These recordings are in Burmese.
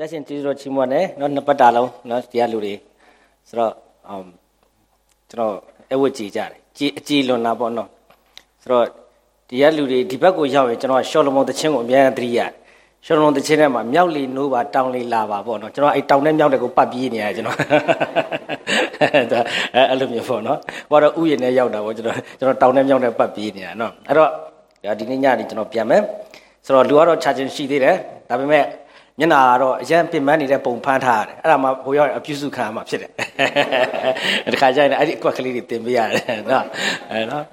ရရှင်ကျေးဇူးတော်ချီးမွမ်းတယ်နော်နှစ်ပတ်တာလုံးနော်တရားလူတွေဆိုတော့အမ်ကျွန်တော်အဝတ်ကြည်ကြတယ်ကြည်အကြည်လွန်တာပေါ့နော်ဆိုတော့တရားလူတွေဒီဘက်ကိုရောက်ရင်ကျွန်တော်ရှောလမုန်တခြင်းကိုအများကြီးသတိရတယ်ရှောလမုန်တခြင်းထဲမှာမြောက်လီနိုးပါတောင်လီလာပါပေါ့နော်ကျွန်တော်အဲ့တောင်နဲ့မြောက်တဲ့ကိုပတ်ပြေးနေရတယ်ကျွန်တော်အဲအဲ့လိုမျိုးပေါ့နော်ဟိုတော့ဥယျာဉ်နဲ့ရောက်တာပေါ့ကျွန်တော်ကျွန်တော်တောင်နဲ့မြောက်နဲ့ပတ်ပြေးနေတာနော်အဲ့တော့ဒီနေ့ညနေကျွန်တော်ပြန်မယ်ဆိုတော့လူကတော့ခြာချင်းရှိသေးတယ်ဒါပေမဲ့ မျက်နာကတော့အရင်ပင်ပန်းနေတဲ့ပုံဖမ်းထားရတယ်အဲ့ဒါမှဟိုရောက်အပြုစုခံရမှာဖြစ်တယ်တခါကျရင်အဲ့ဒီအကွက်ကလေးတွေတင်ပေးရတယ်နော်အဲနော်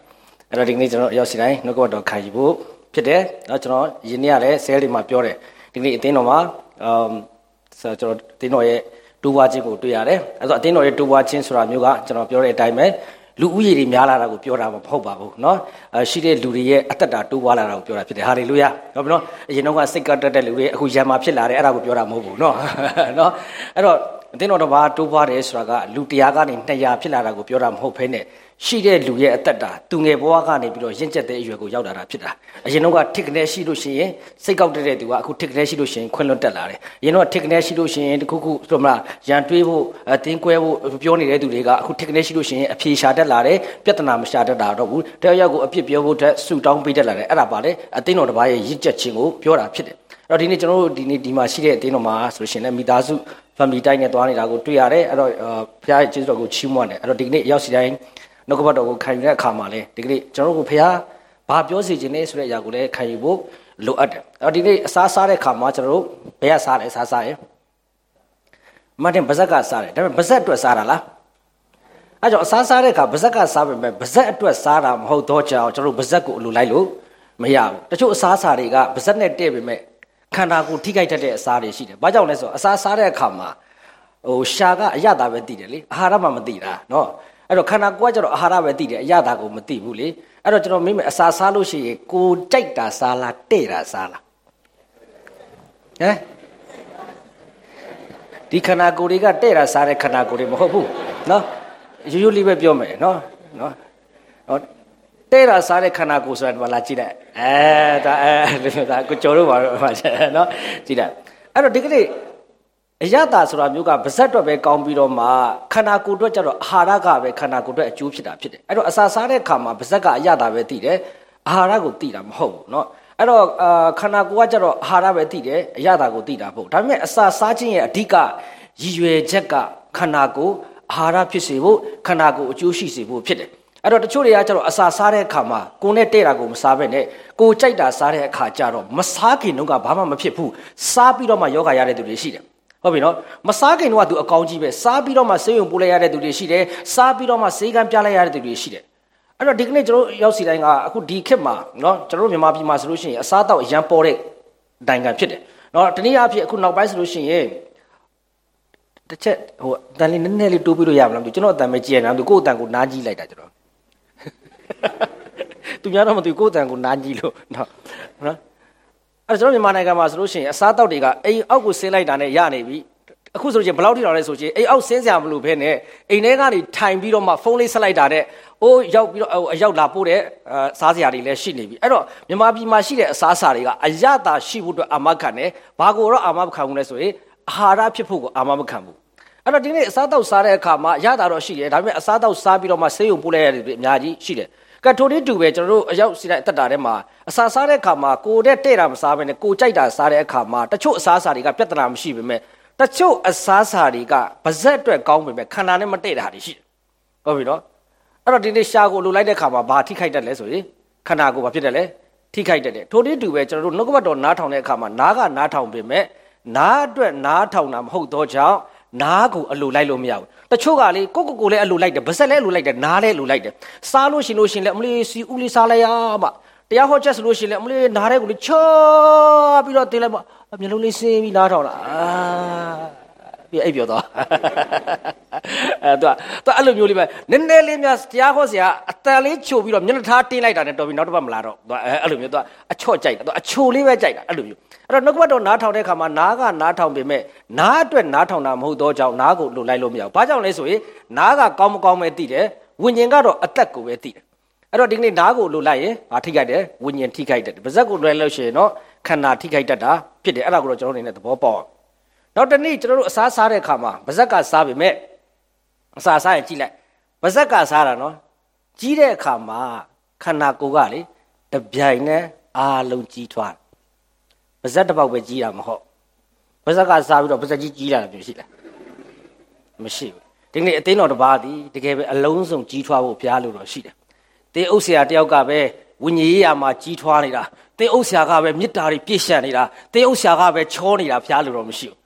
အဲ့တော့ဒီနေ့ကျွန်တော်ရောက်စီတိုင်းနှုတ်ကပတ်တော်ခံယူဖို့ဖြစ်တယ်နော်ကျွန်တော်ယင်းနေ့ကလည်းဆဲလေးမှာပြောတယ်ဒီနေ့အသင်းတော်မှာအမ်ဆိုကျွန်တော်အသင်းတော်ရဲ့တူဝါချင်းကိုတွေ့ရတယ်အဲ့တော့အသင်းတော်ရဲ့တူဝါချင်းဆိုတာမျိုးကကျွန်တော်ပြောတဲ့အတိုင်းပဲ လူဦးရေတွေများလာတာကိုပြောတာမဟုတ်ပါဘူးเนาะအရှိတဲ့လူတွေရဲ့အသက်တာတိုးပွားလာတာကိုပြောတာဖြစ်တယ်ဟာလေလုယာဟုတ်ပြီနော်အရင်တော့ကစိတ်ကတက်တဲ့လူတွေအခုရံမာဖြစ်လာတယ်အဲ့ဒါကိုပြောတာမဟုတ်ဘူးเนาะเนาะအဲ့တော့ အသင်းတော်တစ်ပါးတိုးပွားတယ်ဆိုတာကလူတရားကနေ200ဖြစ်လာတာကိုပြောတာမဟုတ်ဘဲနဲ့ရှိတဲ့လူရဲ့အသက်တာသူငယ်ဘဝကနေပြီးတော့ရင့်ကျက်တဲ့အရွယ်ကိုရောက်လာတာဖြစ်တာအရင်တော့ကထစ်ကနေရှိလို့ရှိရင်စိတ်ကောက်တဲ့သူကအခုထစ်ကနေရှိလို့ရှိရင်ခွင့်လွတ်တက်လာတယ်အရင်တော့ထစ်ကနေရှိလို့ရှိရင်တခုခုဆိုမလားရန်တွေးဖို့အတင်းကွဲဖို့ပြောနေတဲ့သူတွေကအခုထစ်ကနေရှိလို့ရှိရင်အဖြေရှာတတ်လာတယ်ပြဿနာမရှာတတ်တာတော့ဘူးတယောက်ယောက်ကိုအပြစ်ပြောဖို့အတွက်ဆူတောင်းပေးတတ်လာတယ်အဲ့ဒါပါလေအသင်းတော်တစ်ပါးရဲ့ရင့်ကျက်ခြင်းကိုပြောတာဖြစ်တယ်အဲ့တော့ဒီနေ့ကျွန်တော်တို့ဒီနေ့ဒီမှာရှိတဲ့အသင်းတော်မှာဆိုလို့ရှိရင်လည်းမိသားစု family တိုင်းနဲ့တွားနေတာကိုတွေ့ရတယ်အဲ့တော့ဘုရားရဲ့ကျေးဇူးတော်ကိုချီးမွမ်းတယ်အဲ့တော့ဒီနေ့ရောက်စီတိုင်းနှုတ်ကပတ်တော်ကိုခံယူတဲ့အခါမှာလေဒီကနေ့ကျွန်တော်တို့ကိုဘုရားဘာပြောစီခြင်းလဲဆိုတဲ့အရာကိုလည်းခံယူဖို့လိုအပ်တယ်အဲ့တော့ဒီနေ့အစားစားတဲ့အခါမှာကျွန်တော်တို့ဘယ်ကစားလဲစားစားရယ်မတ်တင်ဗဇက်ကစားတယ်ဒါပေမဲ့ဗဇက်အတွက်စားတာလားအဲ့ကြောင့်အစားစားတဲ့အခါဗဇက်ကစားပေမဲ့ဗဇက်အတွက်စားတာမဟုတ်တော့ကြောင်ကျွန်တော်တို့ဗဇက်ကိုအလိုလိုက်လို့မရဘူးတချို့အစားအစာတွေကဗဇက်နဲ့တည့်ပေမဲ့ ခန္ဓာကိုယ်ထိခိုက်တတ်တဲ့အစာတွေရှိတယ်။ဘာကြောင့်လဲဆိုတော့အစာစားတဲ့အခါမှာဟိုရှာကအရသာပဲသိတယ်လေ။အာဟာရမှမသိတာနော်။အဲ့တော့ခန္ဓာကိုယ်ကကျတော့အာဟာရပဲသိတယ်အရသာကိုမသိဘူးလေ။အဲ့တော့ကျွန်တော်မိမယ်အစာစားလို့ရှိရင်ကိုယ်ကြိုက်တာစားလားတဲ့တာစားလား။ဟမ်ဒီခန္ဓာကိုယ်တွေကတဲ့တာစားတဲ့ခန္ဓာကိုယ်တွေမဟုတ်ဘူးနော်။ရိုးရိုးလေးပဲပြောမယ်နော်။နော်။ဟော တဲ့တာစားတဲ့ခန္ဓာကိုယ်ဆိုတာဒီမှာလာကြည့်လိုက်အဲဒါအဲဒီဒါကိုကျော်တော့ပါတော့နော်ကြည့်လိုက်အဲ့တော့ဒီကနေ့အယတာဆိုတာမျိုးကပါဇက်တော့ပဲကောင်းပြီးတော့မှခန္ဓာကိုယ်အတွက်ကျတော့အာဟာရကပဲခန္ဓာကိုယ်အတွက်အကျိုးဖြစ်တာဖြစ်တယ်အဲ့တော့အစာစားတဲ့အခါမှာပါဇက်ကအယတာပဲသိတယ်အာဟာရကိုသိတာမဟုတ်ဘူးနော်အဲ့တော့အာခန္ဓာကိုယ်ကကျတော့အာဟာရပဲသိတယ်အယတာကိုသိတာပေါ့ဒါပေမဲ့အစာစားခြင်းရဲ့အဓိကရည်ရွယ်ချက်ကခန္ဓာကိုယ်အာဟာရဖြစ်စေဖို့ခန္ဓာကိုယ်အကျိုးရှိစေဖို့ဖြစ်တယ် အဲ့တော့တချို့တွေကကျတော့အစာစားတဲ့အခါမှာကိုယ်နဲ့တဲ့တာကိုမစားဘဲနဲ့ကိုယ်ကြိုက်တာစားတဲ့အခါကျတော့မစားခင်တော့ကဘာမှမဖြစ်ဘူးစားပြီးတော့မှယောဂရတဲ့သူတွေရှိတယ်ဟုတ်ပြီနော်မစားခင်တော့ကသူအကောင်းကြီးပဲစားပြီးတော့မှဆေးရုံပို့လိုက်ရတဲ့သူတွေရှိတယ်စားပြီးတော့မှဆေးကမ်းပြလိုက်ရတဲ့သူတွေရှိတယ်အဲ့တော့ဒီကနေ့ကျွန်တော်ရောက်စီတိုင်းကအခုဒီခေတ်မှာနော်ကျွန်တော်မြန်မာပြည်မှာဆိုလို့ရှိရင်အစားအသောက်အရန်ပေါ်တဲ့နိုင်ငံဖြစ်တယ်နော်တနည်းအားဖြင့်အခုနောက်ပိုင်းဆိုလို့ရှိရင်တစ်ချက်ဟိုတန်လေးနည်းနည်းလေးတိုးပြီးလို့ရမလားမသိဘူးကျွန်တော်အတန်ပဲကြည့်ရအောင်သူကိုယ့်အတန်ကိုနားကြည့်လိုက်တာကျွန်တော် သူများတော့မသိဘူးကိုယ့်အတန်ကိုနားကြည့်လို့နော်နော်အဲ့တော့ကျွန်တော်မြန်မာနိုင်ငံမှာဆိုလို့ရှိရင်အစားအသောက်တွေကအိမ်အောက်ကိုဆင်းလိုက်တာနဲ့ရနေပြီအခုဆိုရင်ဘယ်လောက်ထိတောင်လဲဆိုရင်အိမ်အောက်ဆင်းစရာမလိုဘဲနဲ့အိမ်ထဲကနေထိုင်ပြီးတော့မှဖုန်းလေးဆက်လိုက်တာနဲ့အိုးရောက်ပြီးတော့အရောက်လာပို့တဲ့စားစရာတွေလည်းရှိနေပြီအဲ့တော့မြန်မာပြည်မှာရှိတဲ့အစားအစာတွေကအရသာရှိဖို့အတွက်အာမခံတယ်ဘာကိုတော့အာမမခံဘူးလဲဆိုရင်အာဟာရဖြစ်ဖို့ကိုအာမမခံဘူး အဲ့တော့ဒီနေ့အစားတောက်စားတဲ့အခါမှာရတာတော့ရှိတယ်ဒါပေမဲ့အစားတောက်စားပြီးတော့မှဆေးရုံပို့လိုက်ရတဲ့တွေအများကြီးရှိတယ်ကထိုလေးတူပဲကျွန်တော်တို့အရောက်စီတဲ့အသက်တာထဲမှာအစာစားတဲ့အခါမှာကိုတဲ့တဲ့တာမစားဘဲနဲ့ကိုကြိုက်တာစားတဲ့အခါမှာတချို့အစားအစာတွေကပြဿနာမရှိပေမဲ့တချို့အစားအစာတွေကပါဇက်အတွက်ကောင်းပေမဲ့ခန္ဓာနဲ့မတည့်တာတွေရှိတယ်ဟုတ်ပြီနော်အဲ့တော့ဒီနေ့ရှာကိုလိုလိုက်တဲ့အခါမှာဘာထိခိုက်တတ်လဲဆိုရင်ခန္ဓာကိုဘာဖြစ်တယ်လဲထိခိုက်တတ်တယ်ထိုလေးတူပဲကျွန်တော်တို့နှုတ်ကပတ်တော်နားထောင်တဲ့အခါမှာနားကနားထောင်ပေမဲ့နားအတွက်နားထောင်တာမဟုတ်တော့ကြောင့် နားကိုအလိုလိုက်လို့မရဘူးတချို့ကလေကိုကိုကိုလည်းအလိုလိုက်တယ်ဗစက်လည်းအလိုလိုက်တယ်နားလည်းအလိုလိုက်တယ်စားလို့ရှင်လို့ရှင်လည်းအမလေးစီဦးလေးစားလိုက်ရပါတရားဟောချက်ဆိုလို့ရှင်လည်းအမလေးနားတဲ့ကိုလေချောပြီးတော့တင်လိုက်ပါမျက်လုံးလေးစင်းပြီးနားထောင်လာအာ ပြီးအိပ်ပြောသွားအဲသူကသူအဲ့လိုမျိုးလေးပဲနည်းနည်းလေးများတရားဟောဆရာအတန်လေးချိုပြီးတော့မျက်နှာထားတင်းလိုက်တာနဲ့တော်ပြီနောက်တစ်ပတ်မလာတော့သူကအဲ့လိုမျိုးသူကအချော့ကြိုက်တာသူအချိုလေးပဲကြိုက်တာအဲ့လိုမျိုးအဲ့တော့နှုတ်ကပတ်တော်နားထောင်တဲ့အခါမှာနားကနားထောင်ပေမဲ့နားအတွက်နားထောင်တာမဟုတ်တော့ကြောင့်နားကိုလှုပ်လိုက်လို့မရဘူးဘာကြောင့်လဲဆိုရင်နားကကောင်းမကောင်းပဲသိတယ်ဝိညာဉ်ကတော့အသက်ကိုပဲသိတယ်အဲ့တော့ဒီနေ့နားကိုလှုပ်လိုက်ရင်ဘာထိခိုက်တယ်ဝိညာဉ်ထိခိုက်တယ်ပါဇက်ကိုလွှဲလို့ရှိရင်တော့ခန္ဓာထိခိုက်တတ်တာဖြစ်တယ်အဲ့ဒါကိုတော့ကျွန်တော်အနေနဲ့သဘောပေါက်အောင် နောက်တနေ့ကျွန်တော်တို့အစားစားတဲ့အခါမှာဗဇက်ကစားပြီမဲ့အစားစားရင်ကြည့်လိုက်ဗဇက်ကစားတာနော်ကြီးတဲ့အခါမှာခန္ဓာကိုယ်ကလေတပြိုင်နဲ့အားလုံးကြီးထွားဗဇက်တစ်ပေါက်ပဲကြီးတာမဟုတ်ဗဇက်ကစားပြီးတော့ဗဇက်ကြီးကြီးလာတာမျိုးရှိလားမရှိဘူးဒီနေ့အသိတော်တစ်ပါးသည်တကယ်ပဲအလုံးစုံကြီးထွားဖို့ဘုရားလိုတော့ရှိတယ်တင်းအုပ်ဆရာတယောက်ကပဲဝိညာဉ်ရေးရာမှာကြီးထွားနေတာတင်းအုပ်ဆရာကပဲမေတ္တာတွေပြည့်ရှံနေတာတင်းအုပ်ဆရာကပဲချောနေတာဘုရားလိုတော့မရှိဘူး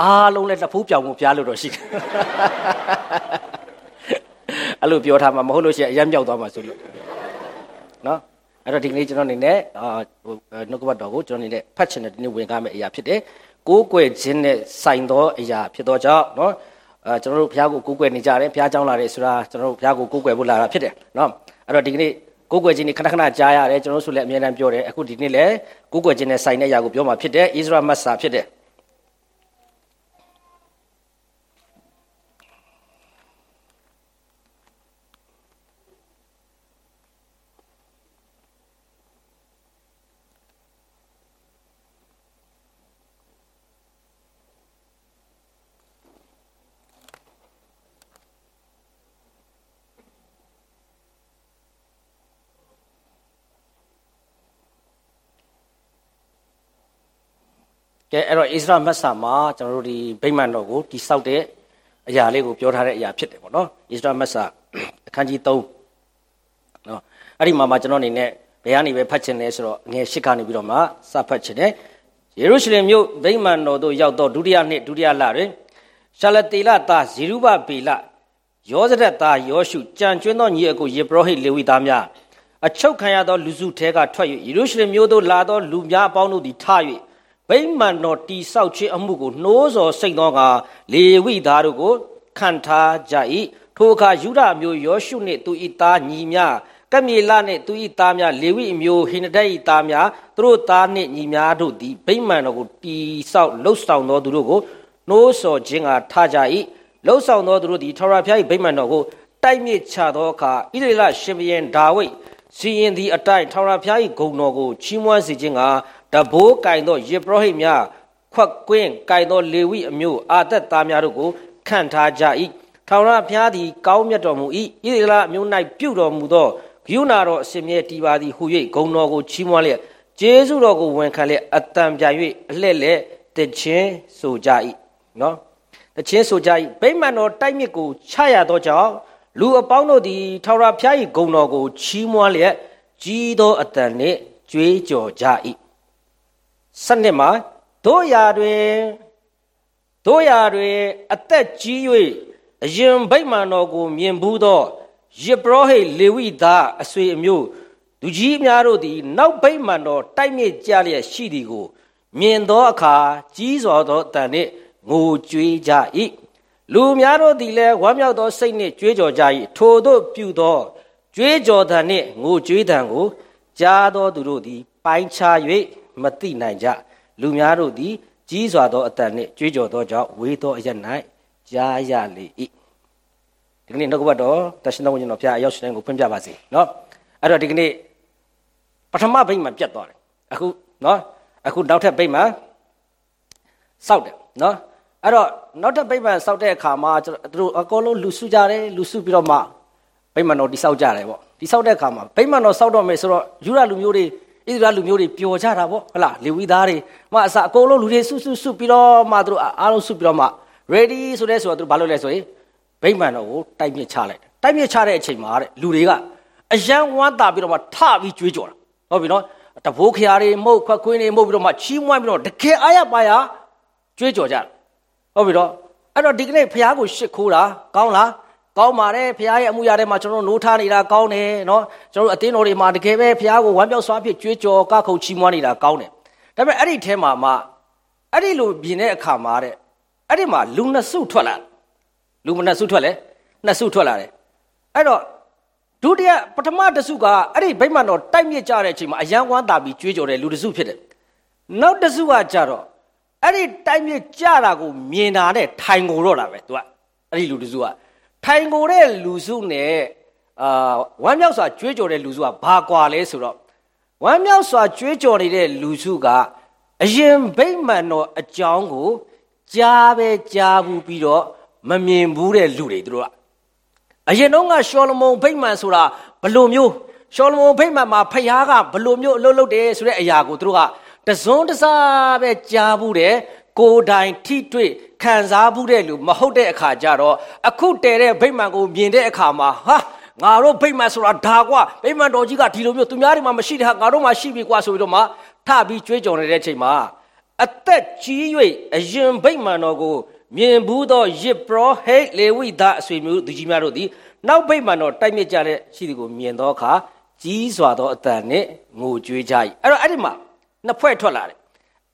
အားလုံးလည်းတစ်ဖိုးပြောင်ဖို့ဘုရားလိုတော့ရှိတယ်အဲ့လိုပြောထားမှာမဟုတ်လို့ရှိရင်အရမ်းမြောက်သွားမှာဆိုလို့နော်အဲ့တော့ဒီကနေ့ကျွန်တော်အနေနဲ့အာနှုတ်ကပတ်တော်ကိုကျွန်တော်အနေနဲ့ဖတ်ချင်တဲ့ဒီနေ့ဝင်ကားမယ့်အရာဖြစ်တယ်ကိုးကွယ်ခြင်းနဲ့ဆိုင်သောအရာဖြစ်သောကြောင့်နော်အာကျွန်တော်တို့ဘုရားကိုကိုးကွယ်နေကြတယ်ဘုရားကြောင်းလာတယ်ဆိုတာကျွန်တော်တို့ဘုရားကိုကိုးကွယ်ဖို့လာတာဖြစ်တယ်နော်အဲ့တော့ဒီကနေ့ကိုးကွယ်ခြင်းนี่ခဏခဏကြားရတယ်ကျွန်တော်တို့ဆိုလည်းအမြဲတမ်းပြောတယ်အခုဒီနေ့လည်းကိုးကွယ်ခြင်းနဲ့ဆိုင်တဲ့အရာကိုပြောမှာဖြစ်တယ်ဣသရေလမတ်စာဖြစ်တယ် ကဲအဲ့တော့ဣသရမတ်စာမှာကျွန်တော်တို့ဒီဗိမာန်တော်ကိုတိဆောက်တဲ့အရာလေးကိုပြောထားတဲ့အရာဖြစ်တယ်ပေါ့နော်ဣသရမတ်စာအခန်းကြီး3နော်အဲ့ဒီမှာမှကျွန်တော်အနေနဲ့ဘယ်ကနေပဲဖတ်ချင်လဲဆိုတော့ငယ်၈ကနေပြီးတော့မှစဖတ်ချင်တယ်ယေရုရှလင်မြို့ဗိမာန်တော်သို့ရောက်တော့ဒုတိယနှစ်ဒုတိယလတွင်ရှာလတေလသားဇေရုဘဗေလယောဇရက်သားယောရှုကြံကျွန်းသောညီအကိုယေဘရဟိလေဝိသားများအချုပ်ခံရသောလူစုထဲကထွက်၍ယေရုရှလင်မြို့သို့လာသောလူများအပေါင်းတို့သည်ထ၍ ဗိမာန်တော်တိဆောက်ခြင်းအမှုကိုနှိုးဆော်စိတ်သောကလေဝိသားတို့ကိုခံထားကြ၏ထိုအခါယူဒမျိုးယောရှုနှင့်သူ၏သားညီများကမြေလနှင့်သူ၏သားများလေဝိမျိုးဟိနဒတ်၏သားများသူတို့သားနှင့်ညီများတို့သည်ဗိမာန်တော်ကိုတိဆောက်လှုပ်ဆောင်သောသူတို့ကိုနှိုးဆော်ခြင်းကထားကြ၏လှုပ်ဆောင်သောသူတို့သည်ထာဝရဘုရား၏ဗိမာန်တော်ကိုတိုက်မြစ်ချသောအခါဣသရေလရှင်ဘုရင်ဒါဝိဒ်စီရင်သည့်အတိုင်းထာဝရဘုရား၏ဂုဏ်တော်ကိုချီးမွမ်းစေခြင်းက တဘိုးကင်သောယေဘရဟိတ်များခွက်ကွင်းကင်သောလေဝိအမျိုးအာသက်သားများတို့ကိုခန့်ထားကြ၏ထာဝရဘုရားသည်ကောင်းမြတ်တော်မူ၏ဣသရေလအမျိုး၌ပြုတော်မူသောဂုဏတော်အစင်မြဲတည်ပါသည်ဟု၍ဂုဏ်တော်ကိုချီးမွမ်းလျက်ကျေးဇူးတော်ကိုဝန်ခံလျက်အတန်ပြ၍အလှဲ့လက်တခြင်းဆိုကြ၏နော်တခြင်းဆိုကြ၏ဗိမာန်တော်တိုက်မြစ်ကိုချရသောကြောင့်လူအပေါင်းတို့သည်ထာဝရဘုရား၏ဂုဏ်တော်ကိုချီးမွမ်းလျက်ကြီးသောအတန်နှင့်ကြွေးကြော်ကြ၏ စနစ်မှာတို့ရာတွင်တို့ရာတွင်အသက်ကြီး၍အရင်ဗိမာန်တော်ကို မြင်ဘူးသောယေဘရဟိလေဝိသားအဆွေအမျိုးသူကြီးများတို့သည် နောက်ဗိမာန်တော်တိုက်မြစ်ကြလျက်ရှိသည်ကို မြင်သောအခါကြီးစွာသောတန်နှင့်ငိုကြွေးကြ၏လူများတို့သည်လည်းဝမ်းမြောက်သောစိတ်နှင့်ကြွေးကြော်ကြ၏ထိုတို့ပြုသောကြွေးကြော်သံနှင့်ငိုကြွေးသံကိုကြားသောသူတို့သည် ပိုင်းခြား၍ မသိနိုင်ကြလူများတို့သည်ကြီးစွာသောအတန်နှင့်ကြွေးကြော်သောကြောင့်ဝေသောအရ၌ကြားရလေ၏ဒီကနေ့နှုတ်ကပတ်တော်တရှင်တော်ဝိညာဉ်တော်ဖျားအရောက်ရှင်ကိုဖွင့်ပြပါစေเนาะအဲ့တော့ဒီကနေ့ပထမဗိမာန်ပြတ်သွားတယ်အခုเนาะအခုနောက်ထပ်ဗိမာန်စောက်တယ်เนาะအဲ့တော့နောက်ထပ်ဗိမာန်စောက်တဲ့အခါမှာသူတို့အကုန်လုံးလူစုကြတယ်လူစုပြီးတော့မှဗိမာန်တော်တိစောက်ကြတယ်ပေါ့တိစောက်တဲ့အခါမှာဗိမာန်တော်စောက်တော့မယ်ဆိုတော့ယူရလူမျိုးတွေ ဣသရေလလူမျိုးတွေပျော်ကြတာပေါ့ဟုတ်လားလေဝိသားတွေမအစအကုန်လုံးလူတွေစုစုစုပြီးတော့မှသူတို့အားလုံးစုပြီးတော့မှ ready ဆိုတဲ့ဆိုတော့သူတို့ဘာလုပ်လဲဆိုရင်ဗိမာန်တော်ကိုတိုက်မြစ်ချလိုက်တယ်တိုက်မြစ်ချတဲ့အချိန်မှာတဲ့လူတွေကအယံဝမ်းသာပြီးတော့မှထပြီးကြွေးကြော်တာဟုတ်ပြီနော်တဘိုးခရာတွေမှုတ်ခွက်ခွင်းတွေမှုတ်ပြီးတော့မှချီးမွမ်းပြီးတော့တကယ်အားရပါရကြွေးကြော်ကြတယ်ဟုတ်ပြီတော့အဲ့တော့ဒီကနေ့ဖះကိုရှစ်ခိုးတာကောင်းလား ကောင်းပါတယ်ဖះရဲ့အမှုရာထဲမှာကျွန်တော်တို့နိုးထားနေတာကောင်းတယ်နော်ကျွန်တော်တို့အသင်းတော်တွေမှာတကယ်ပဲဖះကိုဝမ်းပြောက်စွာဖြင့်ကြွေးကြော်ကခုတ်ချီးမွမ်းနေတာကောင်းတယ်ဒါပေမဲ့အဲ့ဒီထဲမှာမှအဲ့ဒီလိုပြင်တဲ့အခါမှာတဲ့အဲ့ဒီမှာလူနှစ်စုထွက်လာလူမနှစ်စုထွက်လဲနှစ်စုထွက်လာတယ်အဲ့တော့ဒုတိယပထမတစုကအဲ့ဒီဗိမာန်တော်တိုက်မြစ်ကြတဲ့အချိန်မှာအယံဝမ်းသာပြီးကြွေးကြော်တဲ့လူတစုဖြစ်တယ်နောက်တစုကကြတော့အဲ့ဒီတိုက်မြစ်ကြတာကိုမြင်တာနဲ့ထိုင်ကိုတော့တာပဲသူကအဲ့ဒီလူတစုက ထိုင်ကိုတဲ့လူစုနဲ့အာဝမ်းမြောက်စွာကြွေးကြော်တဲ့လူစုကဘာကွာလဲဆိုတော့ဝမ်းမြောက်စွာကြွေးကြော်နေတဲ့လူစုကအရင်ဗိမာန်တော်အကြောင်းကိုကြားပဲကြားဘူးပြီးတော့မမြင်ဘူးတဲ့လူတွေသူတို့ကအရင်တော့ကရှောလမုန်ဗိမာန်ဆိုတာဘလို့မျိုးရှောလမုန်ဗိမာန်မှာဖျားကဘလို့မျိုးအလုပ်လုပ်တယ်ဆိုတဲ့အရာကိုသူတို့ကတစွန်းတစားပဲကြားဘူးတဲ့ ကိုယ်တိုင်ထိတွေ့ခံစားဘူးတဲ့လူမဟုတ်တဲ့အခါကျတော့အခုတည်တဲ့ဗိမာန်ကိုမြင်တဲ့အခါမှာဟာငါတို့ဗိမာန်ဆိုတာဒါကွာဗိမာန်တော်ကြီးကဒီလိုမျိုးသူများတွေမှာမရှိတဲ့ဟာငါတို့မှာရှိပြီကွာဆိုပြီးတော့မှထပြီးကြွေးကြော်နေတဲ့အချိန်မှာအသက်ကြီး၍အရင်ဗိမာန်တော်ကိုမြင်ဘူးသောယစ်ပရောဟိတ်လေဝိသားအဆွေမျိုးသူကြီးများတို့သည်နောက်ဗိမာန်တော်တိုက်မြစ်ကြတဲ့ရှိသည်ကိုမြင်သောအခါကြီးစွာသောအတန်နှင့်ငိုကြွေးကြ၏အဲ့တော့အဲ့ဒီမှာနှစ်ဖွဲ့ထွက်လာတယ်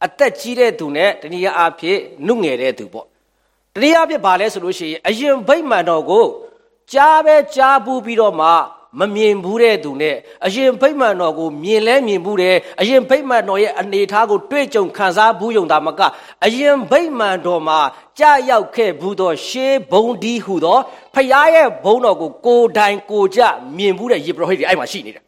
အသက်ကြီးတဲ့သူနဲ့တနည်းအားဖြင့်နှုတ်ငယ်တဲ့သူပေါ့တနည်းအားဖြင့်ဘာလဲဆိုလို့ရှိရင်အရင်ဗိမာန်တော်ကိုကြားပဲကြားပူးပြီးတော့မှမမြင်ဘူးတဲ့သူနဲ့အရင်ဗိမာန်တော်ကိုမြင်လဲမြင်ဘူးတယ်အရင်ဗိမာန်တော်ရဲ့အနေအထားကိုတွေ့ကြုံခံစားဘူးယုံတာမကအရင်ဗိမာန်တော်မှာကြာရောက်ခဲ့ဘူးသောရှေးဘုံဒီဟုသောဖခင်ရဲ့ဘုံတော်ကိုကိုယ်တိုင်ကိုကြမြင်ဘူးတဲ့ယေဘရဟိတ်တွေအဲ့မှာရှိနေတယ်